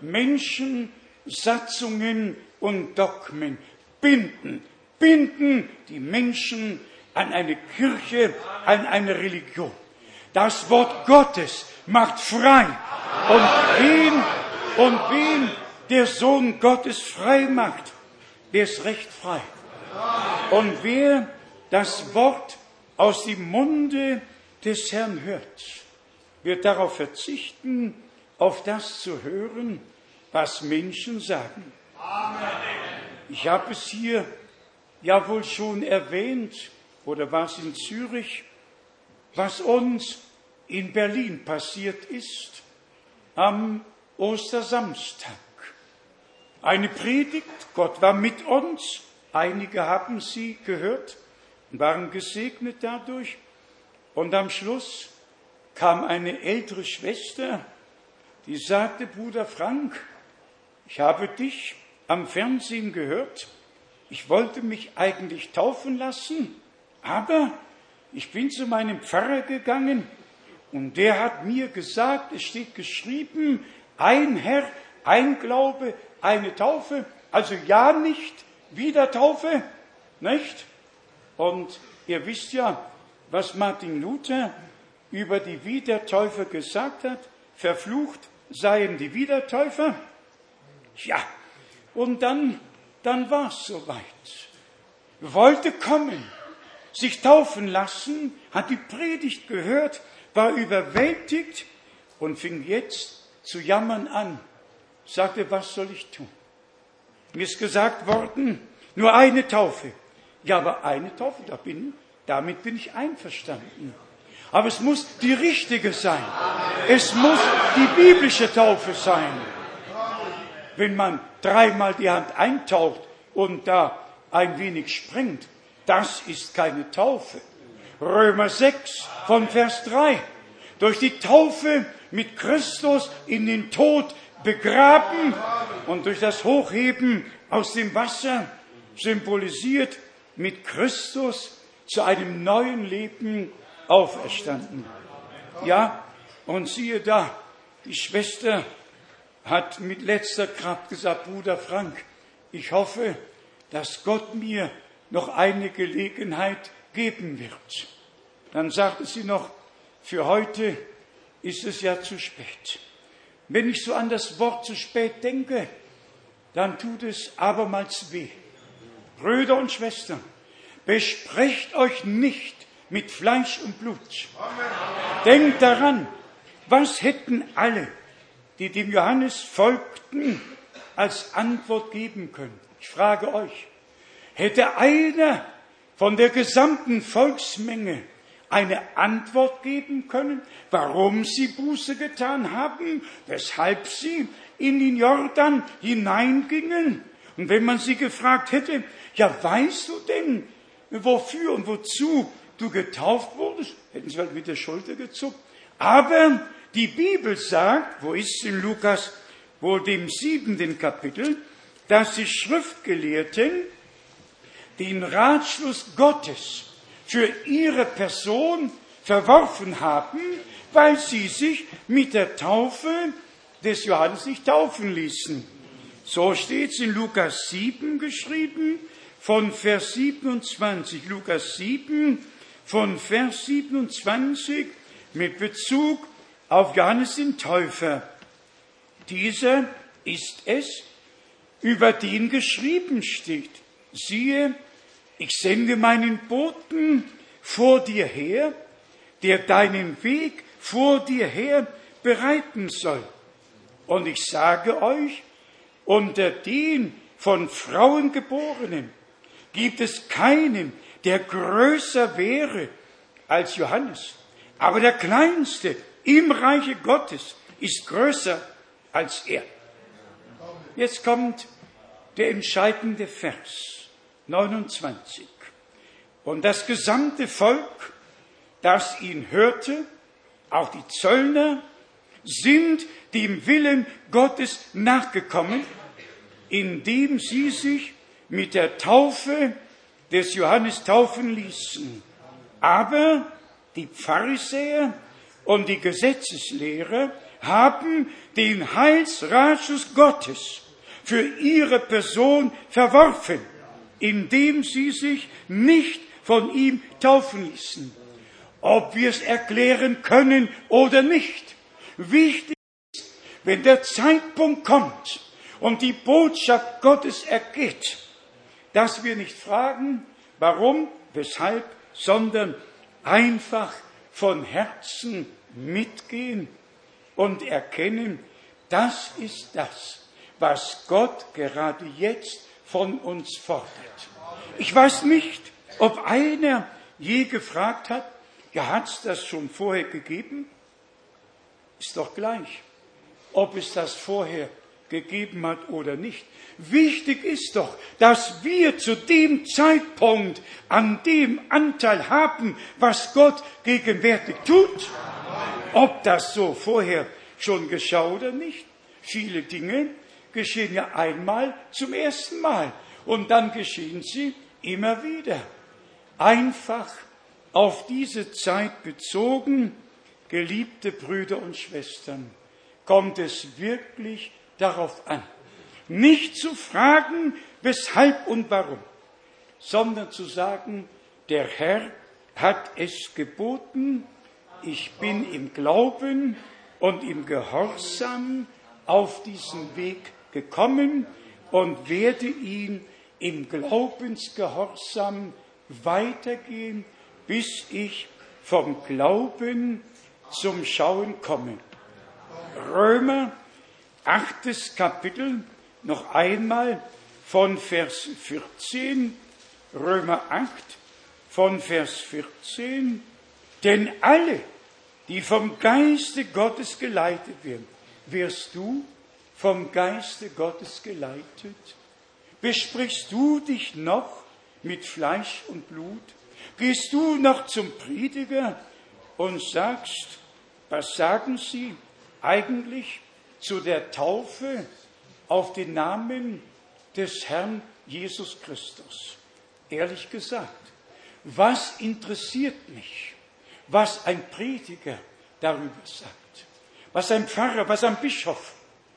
Menschensatzungen und Dogmen binden, binden die Menschen an eine Kirche, an eine Religion. Das Wort Gottes macht frei. Und wen, und wen der Sohn Gottes frei macht, der ist recht frei. Und wer das Wort aus dem Munde des Herrn hört, wird darauf verzichten, auf das zu hören, was Menschen sagen. Ich habe es hier ja wohl schon erwähnt, oder war es in Zürich, was uns in Berlin passiert ist am Ostersamstag. Eine Predigt, Gott war mit uns, einige haben sie gehört und waren gesegnet dadurch. Und am Schluss kam eine ältere Schwester, die sagte, Bruder Frank, ich habe dich am Fernsehen gehört, ich wollte mich eigentlich taufen lassen, aber ich bin zu meinem Pfarrer gegangen und der hat mir gesagt, es steht geschrieben, ein Herr, ein Glaube, eine Taufe, also ja nicht, wieder Taufe, nicht? Und ihr wisst ja, was Martin Luther über die Wiedertäufer gesagt hat, verflucht seien die Wiedertäufer. Ja, und dann, dann war es soweit. Wollte kommen, sich taufen lassen, hat die Predigt gehört, war überwältigt und fing jetzt zu jammern an. Sagte, was soll ich tun? Mir ist gesagt worden, nur eine Taufe. Ja, aber eine Taufe, da bin, damit bin ich einverstanden. Aber es muss die richtige sein. Es muss die biblische Taufe sein. Wenn man dreimal die Hand eintaucht und da ein wenig springt, das ist keine Taufe. Römer 6 von Vers 3. Durch die Taufe mit Christus in den Tod begraben und durch das Hochheben aus dem Wasser symbolisiert mit Christus zu einem neuen Leben auferstanden. Ja, und siehe da, die Schwester hat mit letzter Kraft gesagt, Bruder Frank, ich hoffe, dass Gott mir noch eine Gelegenheit geben wird. Dann sagte sie noch, für heute ist es ja zu spät. Wenn ich so an das Wort zu spät denke, dann tut es abermals weh. Brüder und Schwestern, besprecht euch nicht mit Fleisch und Blut. Denkt daran, was hätten alle, die dem Johannes folgten, als Antwort geben können? Ich frage euch, hätte einer von der gesamten Volksmenge eine Antwort geben können, warum sie Buße getan haben, weshalb sie in den Jordan hineingingen? Und wenn man sie gefragt hätte, ja, weißt du denn, wofür und wozu du getauft wurdest, hätten sie halt mit der Schulter gezuckt. Aber die Bibel sagt, wo ist in Lukas, wohl dem siebenten Kapitel, dass die Schriftgelehrten den Ratschluss Gottes für ihre Person verworfen haben, weil sie sich mit der Taufe des Johannes nicht taufen ließen. So steht es in Lukas 7 geschrieben, von Vers 27. Lukas 7, von Vers 27 mit Bezug auf Johannes den Täufer. Dieser ist es, über den geschrieben steht. Siehe, ich sende meinen Boten vor dir her, der deinen Weg vor dir her bereiten soll. Und ich sage euch, unter den von Frauen geborenen gibt es keinen, der größer wäre als Johannes. Aber der Kleinste im Reiche Gottes ist größer als er. Jetzt kommt der entscheidende Vers 29. Und das gesamte Volk, das ihn hörte, auch die Zöllner, sind dem Willen Gottes nachgekommen, indem sie sich mit der Taufe des Johannes taufen ließen. Aber die Pharisäer und die Gesetzeslehrer haben den Heilsratschluss Gottes für ihre Person verworfen, indem sie sich nicht von ihm taufen ließen. Ob wir es erklären können oder nicht. Wichtig ist, wenn der Zeitpunkt kommt und die Botschaft Gottes ergeht, dass wir nicht fragen, warum, weshalb, sondern einfach von Herzen mitgehen und erkennen, das ist das, was Gott gerade jetzt von uns fordert. Ich weiß nicht, ob einer je gefragt hat, ja, hat es das schon vorher gegeben? Ist doch gleich, ob es das vorher gegeben hat oder nicht. Wichtig ist doch, dass wir zu dem Zeitpunkt an dem Anteil haben, was Gott gegenwärtig tut. Ob das so vorher schon geschah oder nicht. Viele Dinge geschehen ja einmal zum ersten Mal und dann geschehen sie immer wieder. Einfach auf diese Zeit bezogen, geliebte Brüder und Schwestern, kommt es wirklich darauf an, nicht zu fragen, weshalb und warum, sondern zu sagen, der Herr hat es geboten, ich bin im Glauben und im Gehorsam auf diesen Weg gekommen und werde ihn im Glaubensgehorsam weitergehen, bis ich vom Glauben zum Schauen komme. Römer, achtes Kapitel, noch einmal von Vers 14, Römer 8, von Vers 14, denn alle, die vom Geiste Gottes geleitet werden, wirst du vom Geiste Gottes geleitet? Besprichst du dich noch mit Fleisch und Blut? Gehst du noch zum Prediger und sagst, was sagen sie eigentlich zu der Taufe auf den Namen des Herrn Jesus Christus? Ehrlich gesagt, was interessiert mich, was ein Prediger darüber sagt? Was ein Pfarrer, was ein Bischof,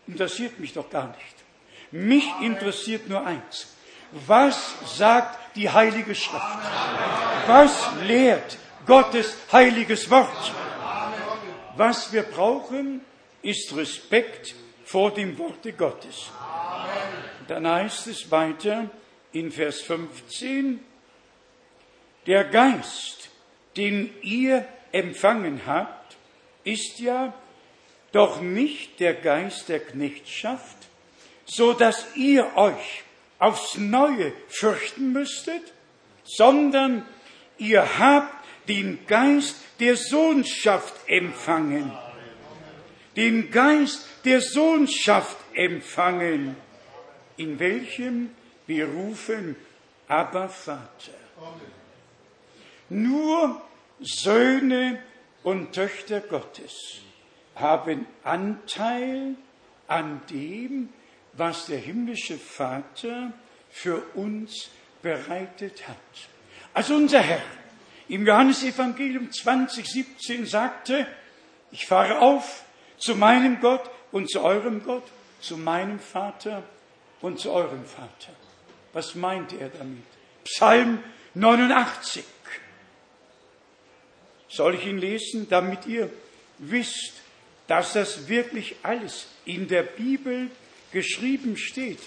interessiert mich doch gar nicht. Mich interessiert nur eins. Was sagt die Heilige Schrift? Was lehrt Gottes heiliges Wort? Was wir brauchen, ist Respekt vor dem Worte Gottes. Dann heißt es weiter in Vers 15, der Geist, den ihr empfangen habt, ist ja doch nicht der Geist der Knechtschaft, so dass ihr euch aufs Neue fürchten müsstet, sondern ihr habt den Geist der Sohnschaft empfangen. Den Geist der Sohnschaft empfangen, in welchem wir rufen, aber Vater. Nur Söhne und Töchter Gottes haben Anteil an dem, was der himmlische Vater für uns bereitet hat. Also unser Herr im Johannesevangelium 2017 sagte, ich fahre auf zu meinem Gott und zu eurem Gott, zu meinem Vater und zu eurem Vater. Was meint er damit? Psalm 89. Soll ich ihn lesen, damit ihr wisst, dass das wirklich alles in der Bibel geschrieben steht.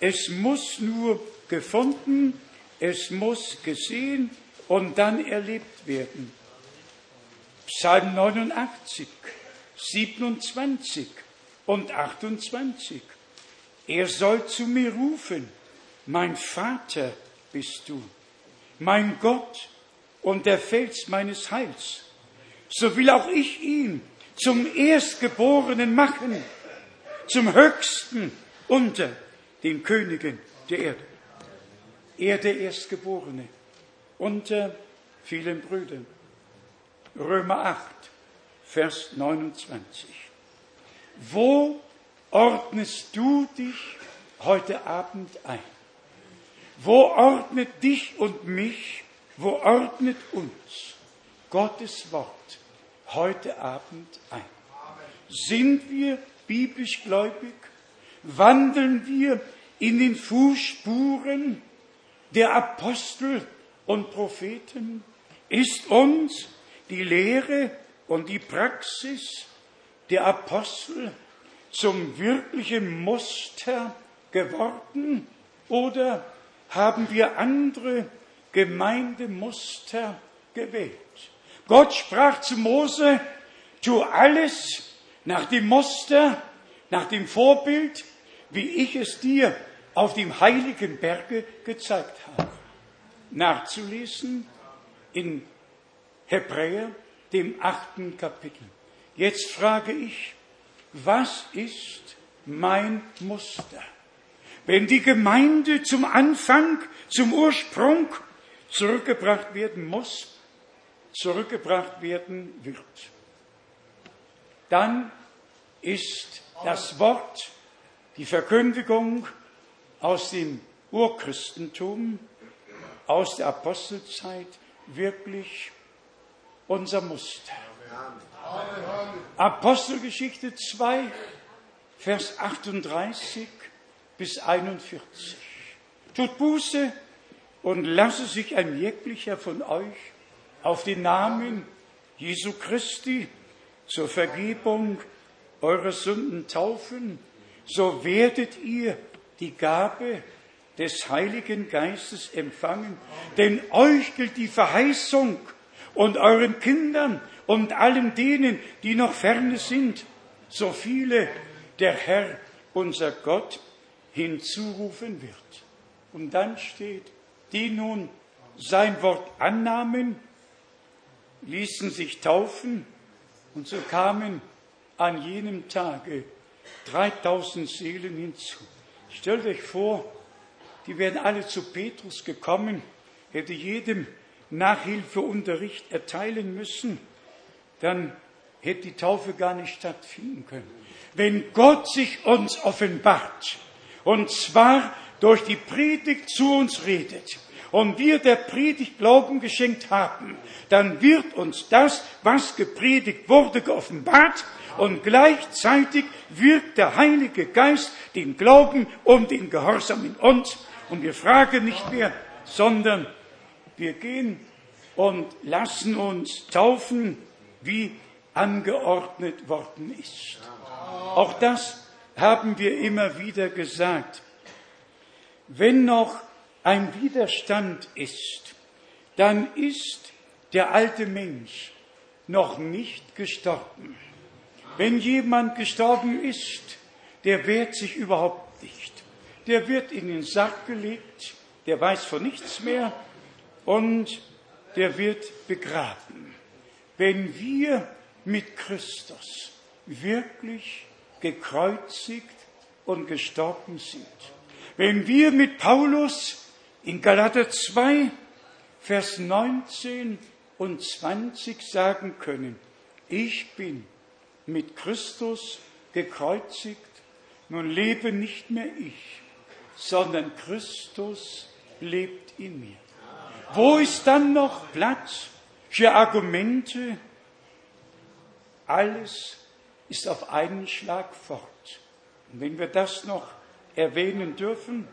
Es muss nur gefunden, es muss gesehen und dann erlebt werden. Psalm 89, 27 und 28. Er soll zu mir rufen, mein Vater bist du, mein Gott und der Fels meines Heils. So will auch ich ihn zum Erstgeborenen machen, zum Höchsten unter den Königen der Erde. Er der Erstgeborene unter vielen Brüdern. Römer 8, Vers 29. Wo ordnest du dich heute Abend ein? Wo ordnet dich und mich, wo ordnet uns Gottes Wort heute Abend ein? Sind wir biblisch gläubig? Wandeln wir in den Fußspuren der Apostel und Propheten? Ist uns die Lehre und die Praxis der Apostel zum wirklichen Muster geworden oder haben wir andere Gemeindemuster gewählt? Gott sprach zu Mose, tu alles nach dem Muster, nach dem Vorbild, wie ich es dir auf dem heiligen Berge gezeigt habe. Nachzulesen in Hebräer, dem achten Kapitel. Jetzt frage ich, was ist mein Muster? Wenn die Gemeinde zum Anfang, zum Ursprung zurückgebracht werden muss, zurückgebracht werden wird, dann ist das Wort, die Verkündigung aus dem Urchristentum, aus der Apostelzeit wirklich unser Muster. Apostelgeschichte 2, Vers 38 bis 41. Tut Buße und lasse sich ein jeglicher von euch auf den Namen Jesu Christi zur Vergebung eurer Sünden taufen, so werdet ihr die Gabe des Heiligen Geistes empfangen. Denn euch gilt die Verheißung und euren Kindern und allen denen, die noch ferne sind, so viele der Herr, unser Gott, hinzurufen wird. Und dann steht, die nun sein Wort annahmen, ließen sich taufen und so kamen an jenem Tage 3000 Seelen hinzu. Stellt euch vor, die wären alle zu Petrus gekommen, hätte jedem Nachhilfeunterricht erteilen müssen, dann hätte die Taufe gar nicht stattfinden können. Wenn Gott sich uns offenbart, und zwar durch die Predigt zu uns redet, und wir der Predigt Glauben geschenkt haben, dann wird uns das, was gepredigt wurde, geoffenbart und gleichzeitig wirkt der Heilige Geist den Glauben und den Gehorsam in uns und wir fragen nicht mehr, sondern wir gehen und lassen uns taufen, wie angeordnet worden ist. Auch das haben wir immer wieder gesagt. Wenn noch ein Widerstand ist, dann ist der alte Mensch noch nicht gestorben. Wenn jemand gestorben ist, der wehrt sich überhaupt nicht. Der wird in den Sack gelegt, der weiß von nichts mehr und der wird begraben. Wenn wir mit Christus wirklich gekreuzigt und gestorben sind, wenn wir mit Paulus in Galater 2, Vers 19 und 20 sagen können, ich bin mit Christus gekreuzigt, nun lebe nicht mehr ich, sondern Christus lebt in mir. Wo ist dann noch Platz für Argumente? Alles ist auf einen Schlag fort. Und wenn wir das noch erwähnen dürfen,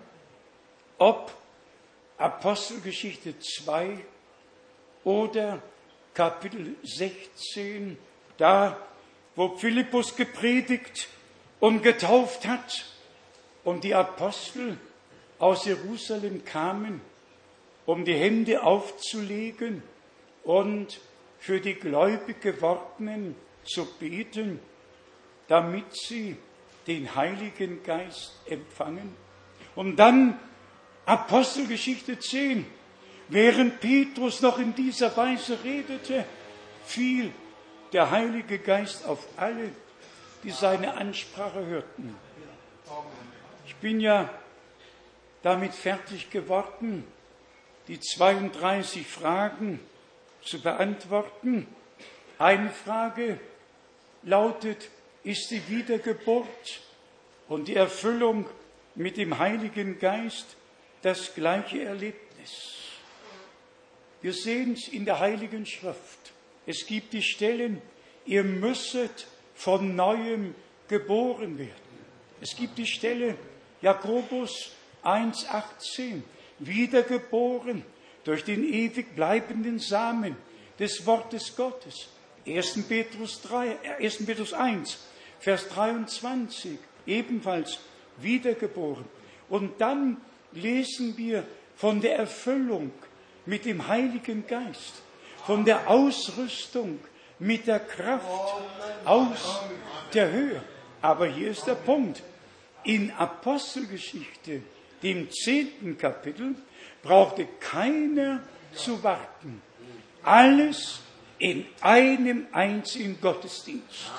ob Apostelgeschichte 2 oder Kapitel 16, da, wo Philippus gepredigt und getauft hat und die Apostel aus Jerusalem kamen, um die Hände aufzulegen und für die gläubig gewordenen zu beten. damit sie den Heiligen Geist empfangen. Und dann Apostelgeschichte 10, während Petrus noch in dieser Weise redete, fiel der Heilige Geist auf alle, die seine Ansprache hörten. Ich bin ja damit fertig geworden, die 32 Fragen zu beantworten. Eine Frage lautet, ist die Wiedergeburt und die Erfüllung mit dem Heiligen Geist das gleiche Erlebnis? Wir sehen es in der Heiligen Schrift. Es gibt die Stellen, ihr müsstet von neuem geboren werden. Es gibt die Stelle Jakobus 1,18, wiedergeboren durch den ewig bleibenden Samen des Wortes Gottes. 1. Petrus, 3, 1. Äh, Petrus 1, Vers 23, ebenfalls wiedergeboren. Und dann lesen wir von der Erfüllung mit dem Heiligen Geist, von der Ausrüstung mit der Kraft aus der Höhe. Aber hier ist der Punkt. In Apostelgeschichte, dem zehnten Kapitel, brauchte keiner zu warten. Alles in einem einzigen Gottesdienst.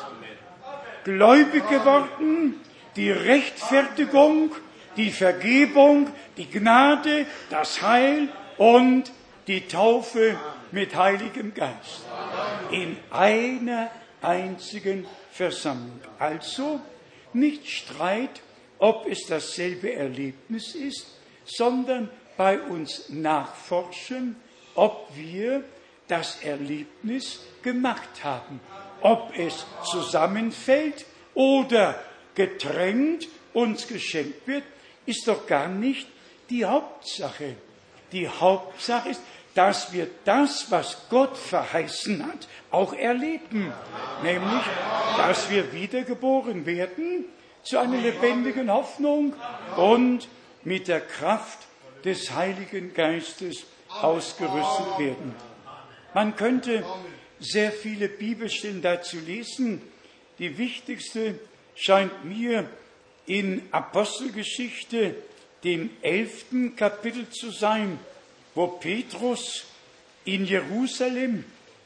Gläubig geworden, die Rechtfertigung, die Vergebung, die Gnade, das Heil und die Taufe mit Heiligem Geist. In einer einzigen Versammlung. Also nicht Streit, ob es dasselbe Erlebnis ist, sondern bei uns nachforschen, ob wir das Erlebnis gemacht haben. Ob es zusammenfällt oder getrennt uns geschenkt wird, ist doch gar nicht die Hauptsache. Die Hauptsache ist, dass wir das, was Gott verheißen hat, auch erleben. Nämlich, dass wir wiedergeboren werden zu einer lebendigen Hoffnung und mit der Kraft des Heiligen Geistes ausgerüstet werden. Man könnte sehr viele Bibelstellen dazu lesen. Die wichtigste scheint mir in Apostelgeschichte, dem elften Kapitel zu sein, wo Petrus in Jerusalem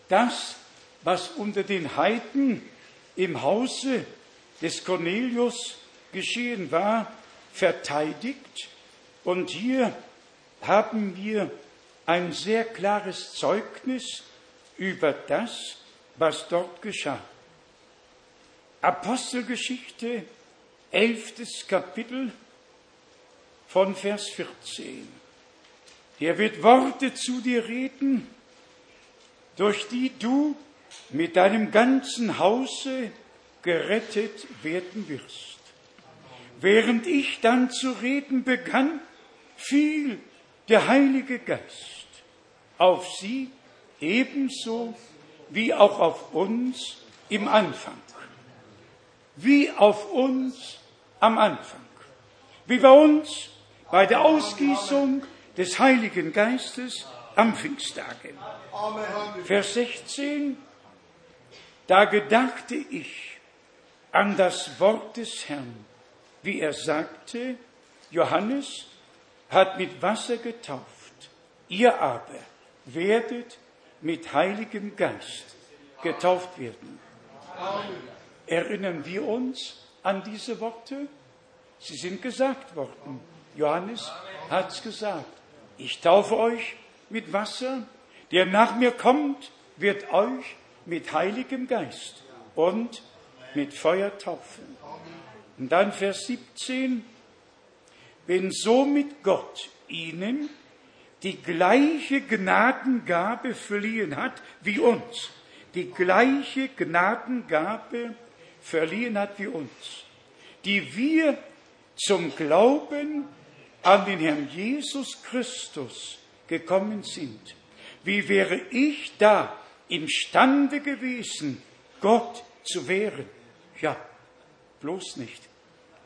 das, was unter den Heiden im Hause des Cornelius geschehen war, verteidigt. Und hier haben wir ein sehr klares Zeugnis über das, was dort geschah. Apostelgeschichte, elftes Kapitel von Vers 14. Er wird Worte zu dir reden, durch die du mit deinem ganzen Hause gerettet werden wirst. Während ich dann zu reden begann, fiel der Heilige Geist auf sie ebenso wie auch auf uns im Anfang. Wie auf uns am Anfang. Wie bei uns bei der Ausgießung des Heiligen Geistes am Pfingsttage. Vers 16. Da gedachte ich an das Wort des Herrn, wie er sagte, Johannes hat mit Wasser getauft, ihr aber werdet mit Heiligem Geist getauft werden. Erinnern wir uns an diese Worte? Sie sind gesagt worden. Johannes hat es gesagt. Ich taufe euch mit Wasser, der nach mir kommt, wird euch mit Heiligem Geist und mit Feuer taufen. Und dann Vers 17, wenn somit Gott ihnen die gleiche Gnadengabe verliehen hat wie uns. Die gleiche Gnadengabe verliehen hat wie uns, die wir zum Glauben an den Herrn Jesus Christus gekommen sind. Wie wäre ich da imstande gewesen, Gott zu wehren? Ja, bloß nicht.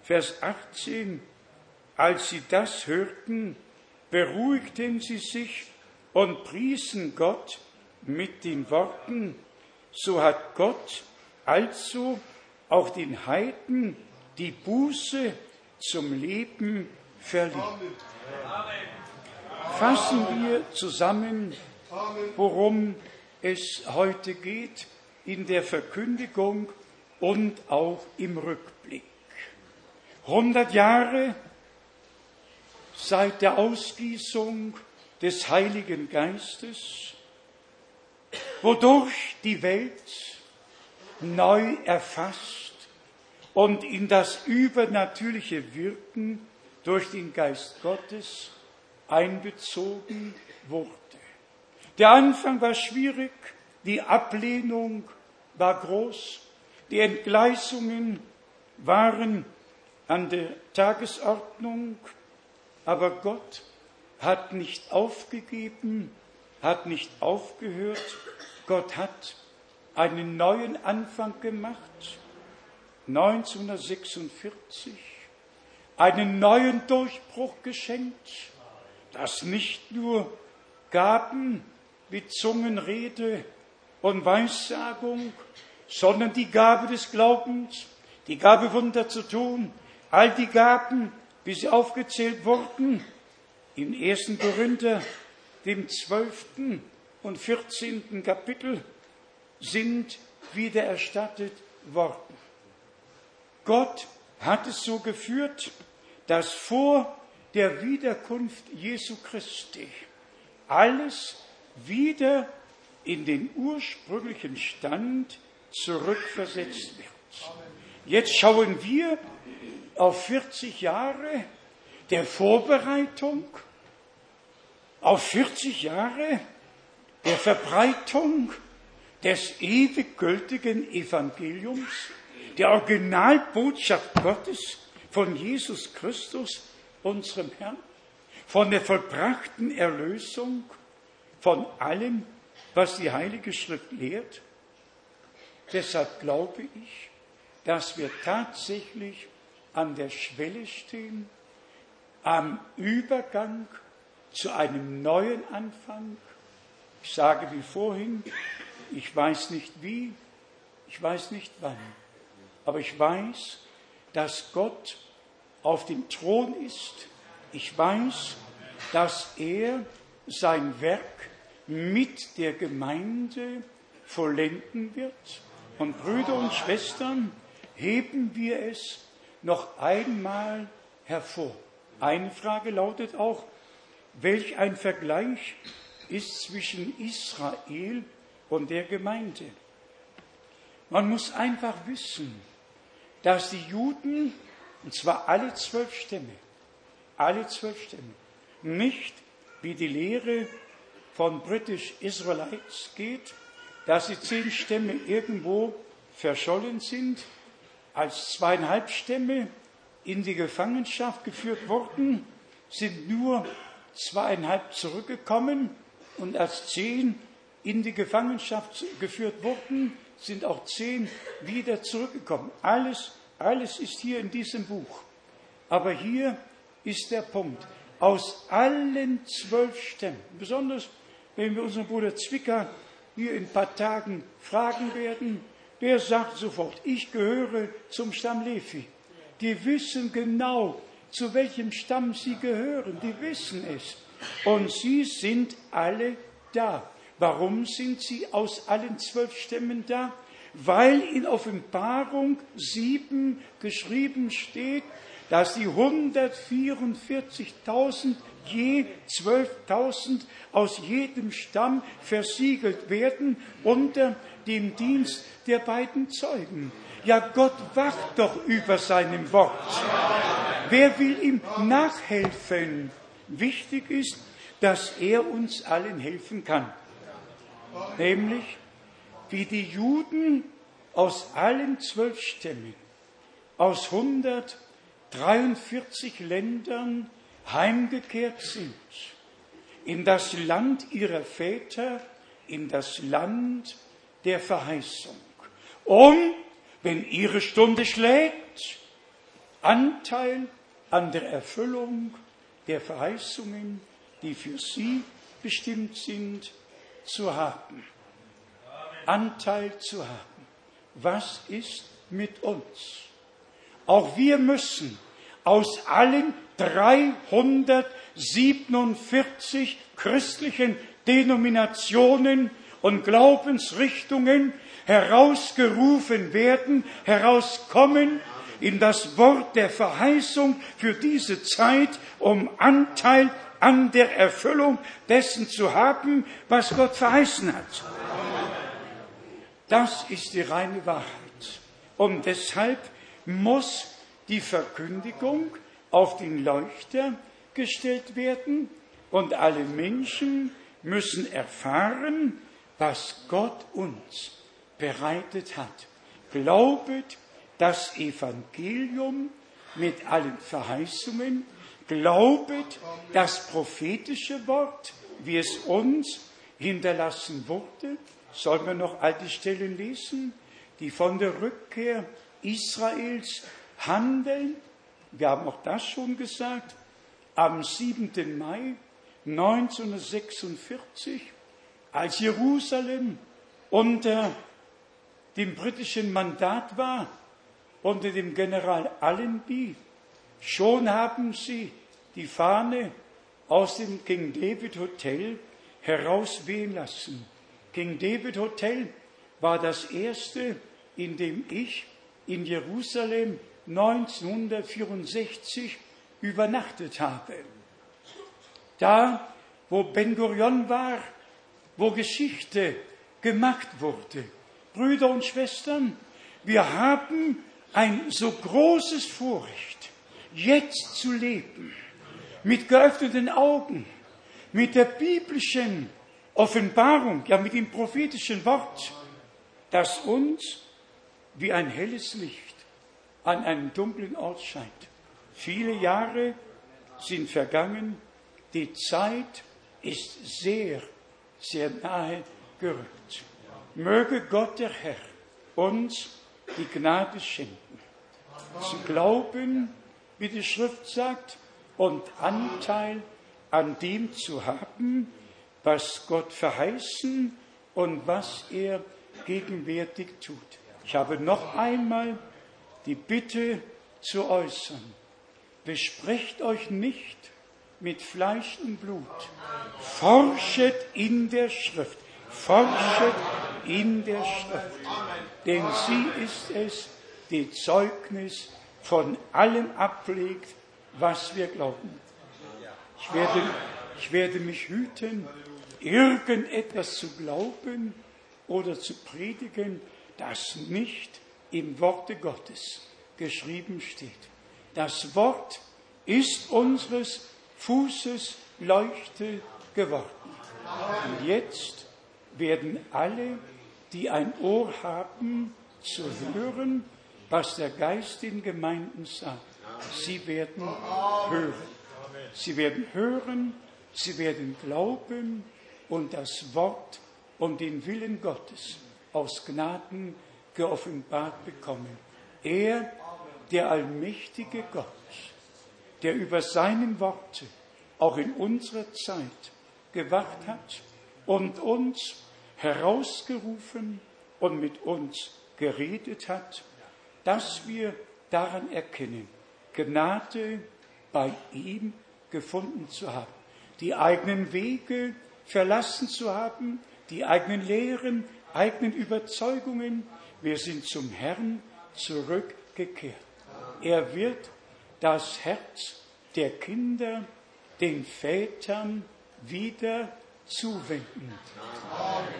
Vers 18, als sie das hörten, beruhigten sie sich und priesen Gott mit den Worten, so hat Gott also auch den Heiden die Buße zum Leben verlieh. Fassen wir zusammen, worum es heute geht in der Verkündigung und auch im Rückblick. 100 Jahre seit der Ausgießung des Heiligen Geistes, wodurch die Welt neu erfasst und in das übernatürliche Wirken durch den Geist Gottes einbezogen wurde. Der Anfang war schwierig, die Ablehnung war groß, die Entgleisungen waren an der Tagesordnung, aber Gott hat nicht aufgegeben, hat nicht aufgehört. Gott hat einen neuen Anfang gemacht, 1946, einen neuen Durchbruch geschenkt, dass nicht nur Gaben wie Zungenrede und Weissagung, sondern die Gabe des Glaubens, die Gabe Wunder zu tun, all die Gaben, wie sie aufgezählt wurden, im 1. Korinther, dem 12. und 14. Kapitel, sind wiedererstattet worden. Gott hat es so geführt, dass vor der Wiederkunft Jesu Christi alles wieder in den ursprünglichen Stand zurückversetzt wird. Jetzt schauen wir auf 40 Jahre der Vorbereitung, auf 40 Jahre der Verbreitung des ewig gültigen Evangeliums, der Originalbotschaft Gottes von Jesus Christus, unserem Herrn, von der vollbrachten Erlösung, von allem, was die Heilige Schrift lehrt. Deshalb glaube ich, dass wir tatsächlich an der Schwelle stehen, am Übergang zu einem neuen Anfang. Ich sage wie vorhin, ich weiß nicht wie, ich weiß nicht wann, aber ich weiß, dass Gott auf dem Thron ist. Ich weiß, dass er sein Werk mit der Gemeinde vollenden wird. Und Brüder und Schwestern, heben wir es noch einmal hervor. Eine Frage lautet auch, welch ein Vergleich ist zwischen Israel und der Gemeinde? Man muss einfach wissen, dass die Juden, und zwar alle zwölf Stämme, alle zwölf Stämme, nicht wie die Lehre von British Israelites geht, dass die zehn Stämme irgendwo verschollen sind, als zweieinhalb Stämme in die Gefangenschaft geführt wurden, sind nur zweieinhalb zurückgekommen und als zehn in die Gefangenschaft geführt wurden, sind auch zehn wieder zurückgekommen. Alles, alles ist hier in diesem Buch. Aber hier ist der Punkt. Aus allen zwölf Stämmen, besonders wenn wir unseren Bruder Zwicker hier in ein paar Tagen fragen werden, der sagt sofort, ich gehöre zum Stamm Levi. Die wissen genau, zu welchem Stamm sie gehören. Die wissen es. Und sie sind alle da. Warum sind sie aus allen zwölf Stämmen da? Weil in Offenbarung sieben geschrieben steht, dass die 144.000 je 12.000 aus jedem Stamm versiegelt werden unter dem Dienst der beiden Zeugen. Ja, Gott wacht doch über seinem Wort. Wer will ihm nachhelfen? Wichtig ist, dass er uns allen helfen kann. Nämlich, wie die Juden aus allen zwölf Stämmen, aus 143 Ländern heimgekehrt sind, in das Land ihrer Väter, in das Land der Verheißung, um, wenn ihre Stunde schlägt, Anteil an der Erfüllung der Verheißungen, die für sie bestimmt sind, zu haben. Anteil zu haben. Was ist mit uns. Auch wir müssen aus allen 347 christlichen Denominationen und Glaubensrichtungen herausgerufen werden, herauskommen in das Wort der Verheißung für diese Zeit, um Anteil an der Erfüllung dessen zu haben, was Gott verheißen hat. Das ist die reine Wahrheit. Und deshalb muss die Verkündigung auf den Leuchter gestellt werden und alle Menschen müssen erfahren, was Gott uns bereitet hat. Glaubet das Evangelium mit allen Verheißungen, glaubet das prophetische Wort, wie es uns hinterlassen wurde. Sollen wir noch alte Stellen lesen, die von der Rückkehr Israels handeln? Wir haben auch das schon gesagt. Am 7. Mai 1946, als Jerusalem unter dem britischen Mandat war, unter dem General Allenby, schon haben sie die Fahne aus dem King David Hotel herauswehen lassen. King David Hotel war das erste, in dem ich in Jerusalem 1964 übernachtet habe. Da, wo Ben Gurion war, wo Geschichte gemacht wurde. Brüder und Schwestern, wir haben ein so großes Vorrecht, jetzt zu leben, mit geöffneten Augen, mit der biblischen Offenbarung, ja mit dem prophetischen Wort, das uns wie ein helles Licht an einem dunklen Ort scheint. Viele Jahre sind vergangen, die Zeit ist sehr, sehr nahe gerückt. Möge Gott der Herr uns die Gnade schenken, zu glauben, wie die Schrift sagt, und Anteil an dem zu haben, was Gott verheißen und was er gegenwärtig tut. Ich habe noch einmal die Bitte zu äußern. Besprecht euch nicht mit Fleisch und Blut. Forschet in der Schrift. Forschet in der Schrift. Denn sie ist es, die Zeugnis von allem ablegt, was wir glauben. Ich werde, ich werde mich hüten, irgendetwas zu glauben oder zu predigen, das nicht im Worte Gottes geschrieben steht. Das Wort ist unseres Fußes Leuchte geworden. Und jetzt werden alle, die ein Ohr haben, zu hören, was der Geist in Gemeinden sagt. Sie werden hören. Sie werden hören, sie werden glauben und das Wort und den Willen Gottes aus Gnaden geoffenbart bekommen. Er, der allmächtige Gott, der über seinen Worte auch in unserer Zeit gewacht hat und uns herausgerufen und mit uns geredet hat, dass wir daran erkennen, Gnade bei ihm gefunden zu haben, die eigenen Wege verlassen zu haben, die eigenen Lehren, eigenen Überzeugungen. Wir sind zum Herrn zurückgekehrt. Er wird das Herz der Kinder den Vätern wieder zuwenden.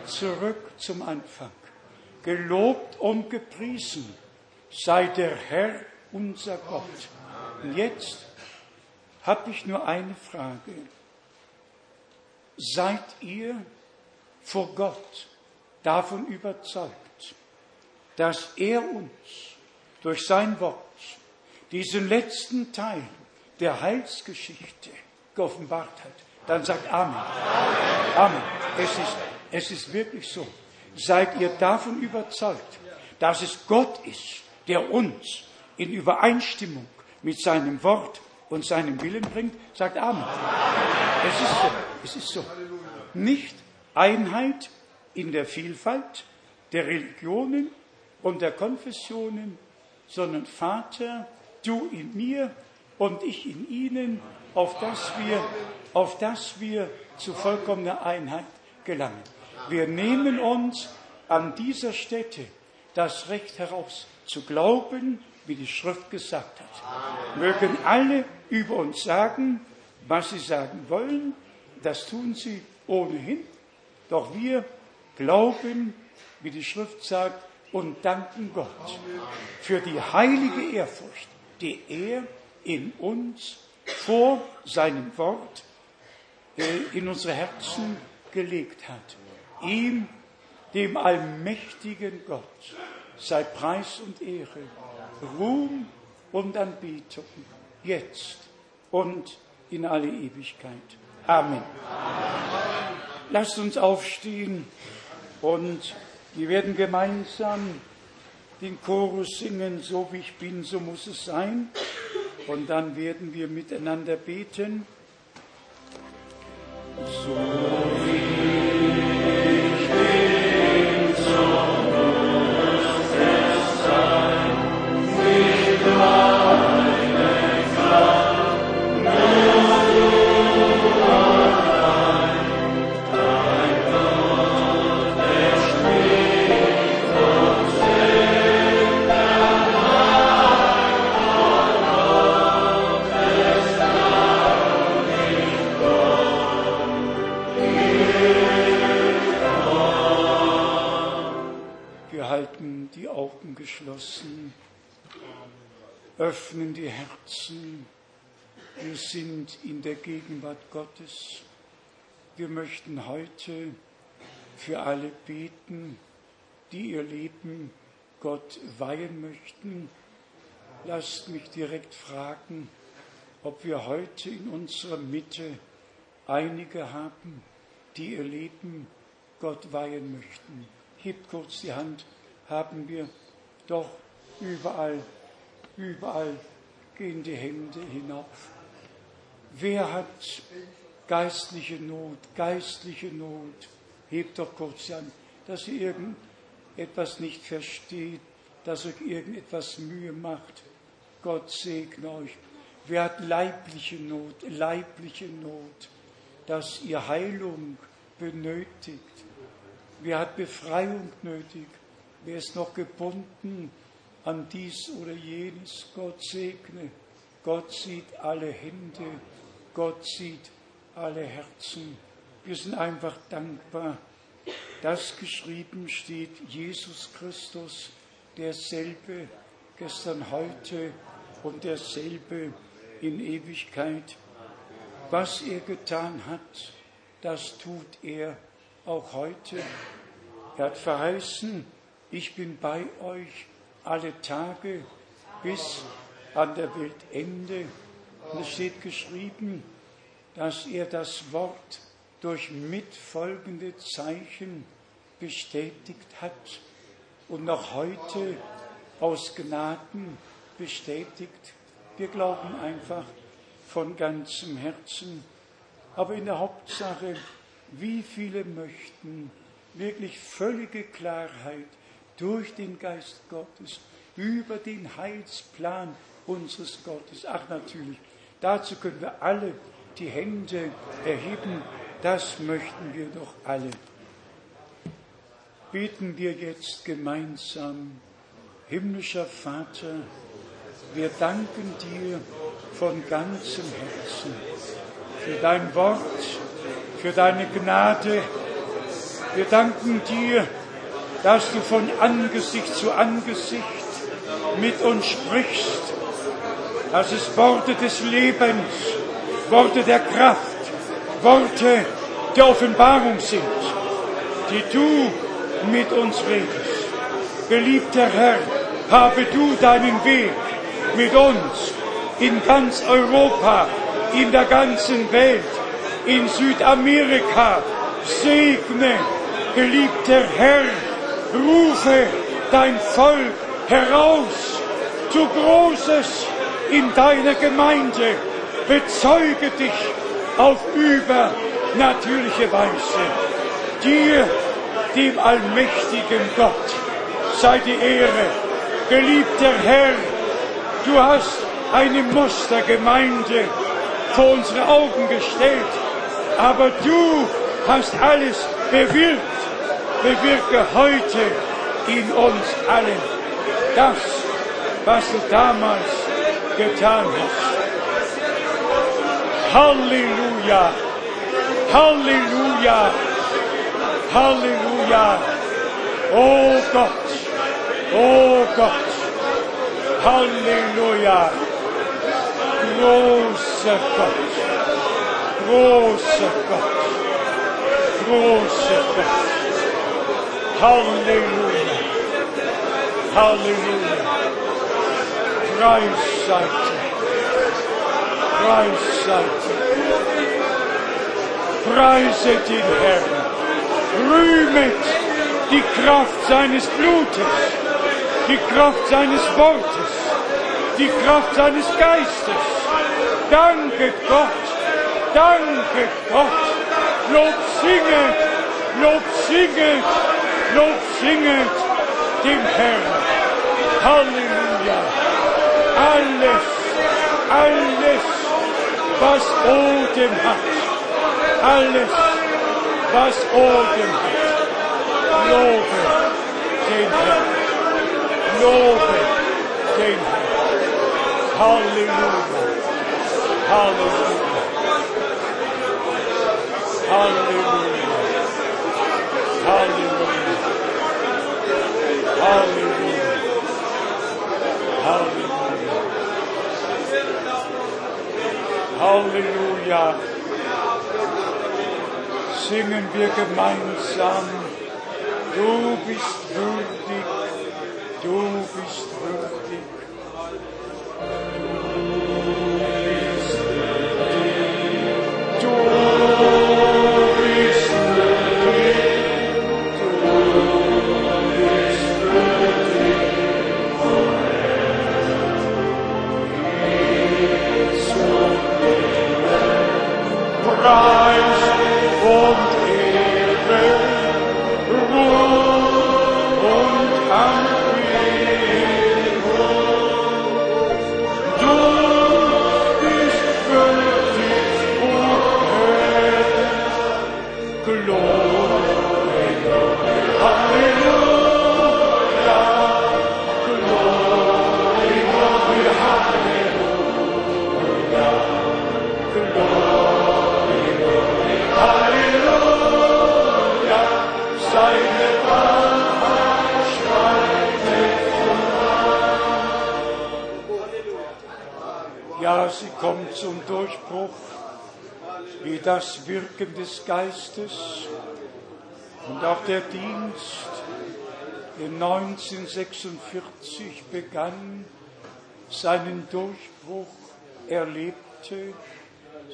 Zurück zum Anfang. Gelobt und gepriesen sei der Herr unser Gott. Und jetzt habe ich nur eine Frage. Seid ihr vor Gott davon überzeugt, dass er uns durch sein Wort diesen letzten Teil der Heilsgeschichte geoffenbart hat, dann sagt Amen. Amen. Es ist, es ist wirklich so. Seid ihr davon überzeugt, dass es Gott ist, der uns in Übereinstimmung mit seinem Wort und seinem Willen bringt, sagt Amen. Es ist so. Es ist so. Nicht Einheit in der Vielfalt der Religionen und der Konfessionen, sondern Vater, du in mir und ich in ihnen, auf dass wir, auf dass wir zu vollkommener Einheit gelangen. Wir nehmen uns an dieser Stätte das Recht heraus zu glauben, wie die Schrift gesagt hat. Mögen alle über uns sagen, was sie sagen wollen, das tun sie ohnehin, doch wir glauben, wie die Schrift sagt, und danken Gott für die heilige Ehrfurcht, die er in uns vor seinem Wort äh, in unsere Herzen gelegt hat. Ihm, dem allmächtigen Gott, sei Preis und Ehre, Ruhm und Anbetung, jetzt und in alle Ewigkeit. Amen. Lasst uns aufstehen und wir werden gemeinsam den Chorus singen, so wie ich bin, so muss es sein. Und dann werden wir miteinander beten. So wie geschlossen, öffnen die Herzen. Wir sind in der Gegenwart Gottes. Wir möchten heute für alle beten, die ihr Leben Gott weihen möchten. Lasst mich direkt fragen, ob wir heute in unserer Mitte einige haben, die ihr Leben Gott weihen möchten. Hebt kurz die Hand, haben wir doch überall, überall gehen die Hände hinauf. Wer hat geistliche Not, geistliche Not? Hebt doch kurz an, dass ihr irgendetwas nicht versteht, dass euch irgendetwas Mühe macht. Gott segne euch. Wer hat leibliche Not, leibliche Not, dass ihr Heilung benötigt? Wer hat Befreiung nötig? Wer ist noch gebunden an dies oder jenes? Gott segne. Gott sieht alle Hände. Gott sieht alle Herzen. Wir sind einfach dankbar, dass geschrieben steht, Jesus Christus, derselbe gestern, heute und derselbe in Ewigkeit. Was er getan hat, das tut er auch heute. Er hat verheißen, ich bin bei euch alle Tage bis an der Weltende. Und es steht geschrieben, dass er das Wort durch mitfolgende Zeichen bestätigt hat und noch heute aus Gnaden bestätigt. Wir glauben einfach von ganzem Herzen. Aber in der Hauptsache, wie viele möchten wirklich völlige Klarheit durch den Geist Gottes, über den Heilsplan unseres Gottes. Ach natürlich, dazu können wir alle die Hände erheben, das möchten wir doch alle. Beten wir jetzt gemeinsam, himmlischer Vater, wir danken dir von ganzem Herzen für dein Wort, für deine Gnade. Wir danken dir dass du von Angesicht zu Angesicht mit uns sprichst, dass es Worte des Lebens, Worte der Kraft, Worte der Offenbarung sind, die du mit uns redest. Geliebter Herr, habe du deinen Weg mit uns in ganz Europa, in der ganzen Welt, in Südamerika. Segne, geliebter Herr, rufe dein Volk heraus zu Großes in deiner Gemeinde. Bezeuge dich auf übernatürliche Weise. Dir, dem allmächtigen Gott, sei die Ehre Geliebter Herr, du hast eine Mustergemeinde vor unsere Augen gestellt, aber du hast alles bewirkt. Bewirke heute in uns allen das, was du damals getan hast. Halleluja, Halleluja, Halleluja. Oh Gott, oh Gott, Halleluja. Großer Gott, großer Gott, großer Gott. Halleluja, Halleluja. Preis sei dir, Preis sei dir. Preise den Herrn, rühmet die Kraft seines Blutes, die Kraft seines Wortes, die Kraft seines Geistes. Danke Gott, danke Gott. Lob singet, Lob singet, Lob singet dem Herrn. Halleluja. Alles, alles, was Odem hat, alles, was Odem hat, lobe den Herrn. Lobe den Herrn. Halleluja. Halleluja. Halleluja. Halleluja. Halleluja. Halleluja. Halleluja. Singen wir gemeinsam. Du bist würdig. Kommt zum Durchbruch, wie das Wirken des Geistes und auch der Dienst, der 1946 begann, seinen Durchbruch erlebte,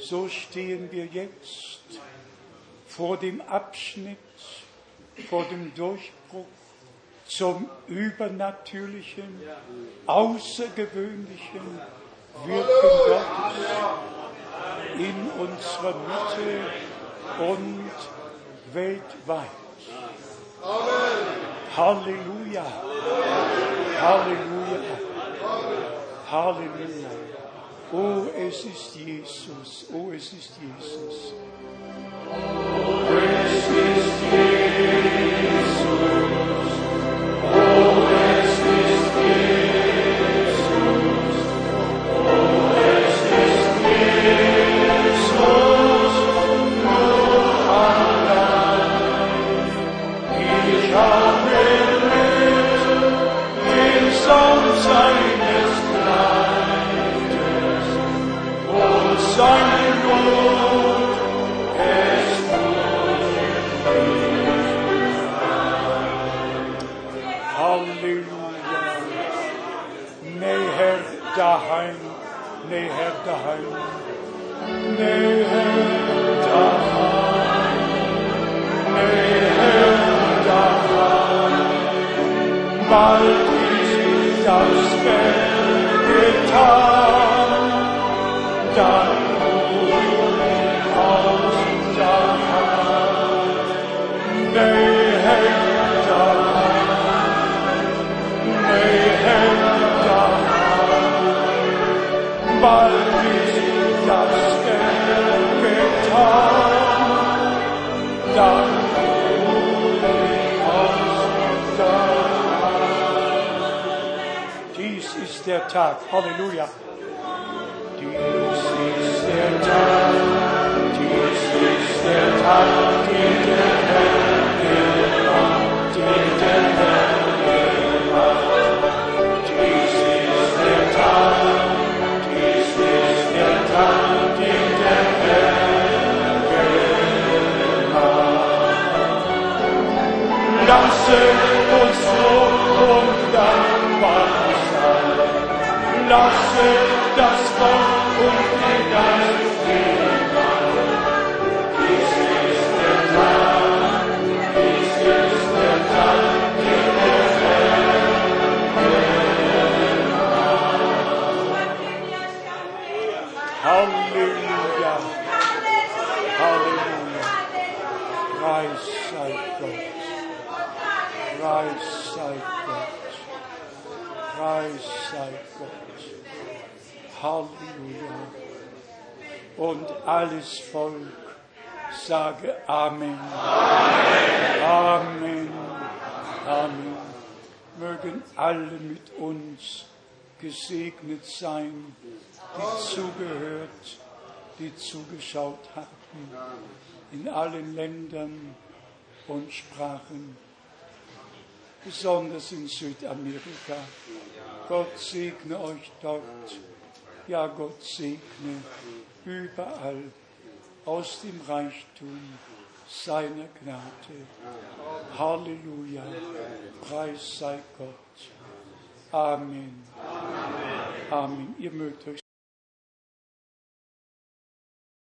so stehen wir jetzt vor dem Abschnitt, vor dem Durchbruch zum übernatürlichen, außergewöhnlichen Wirken Gottes in unserer Mitte und weltweit. Halleluja. Halleluja. Halleluja. Oh, es ist Jesus. Oh, es ist Jesus. Oh, es ist Jesus. zugeschaut hatten, in allen Ländern und Sprachen, besonders in Südamerika. Gott segne euch dort. Ja, Gott segne überall aus dem Reichtum seiner Gnade. Halleluja. Preis sei Gott. Amen. Amen. Amen. Ihr mögt euch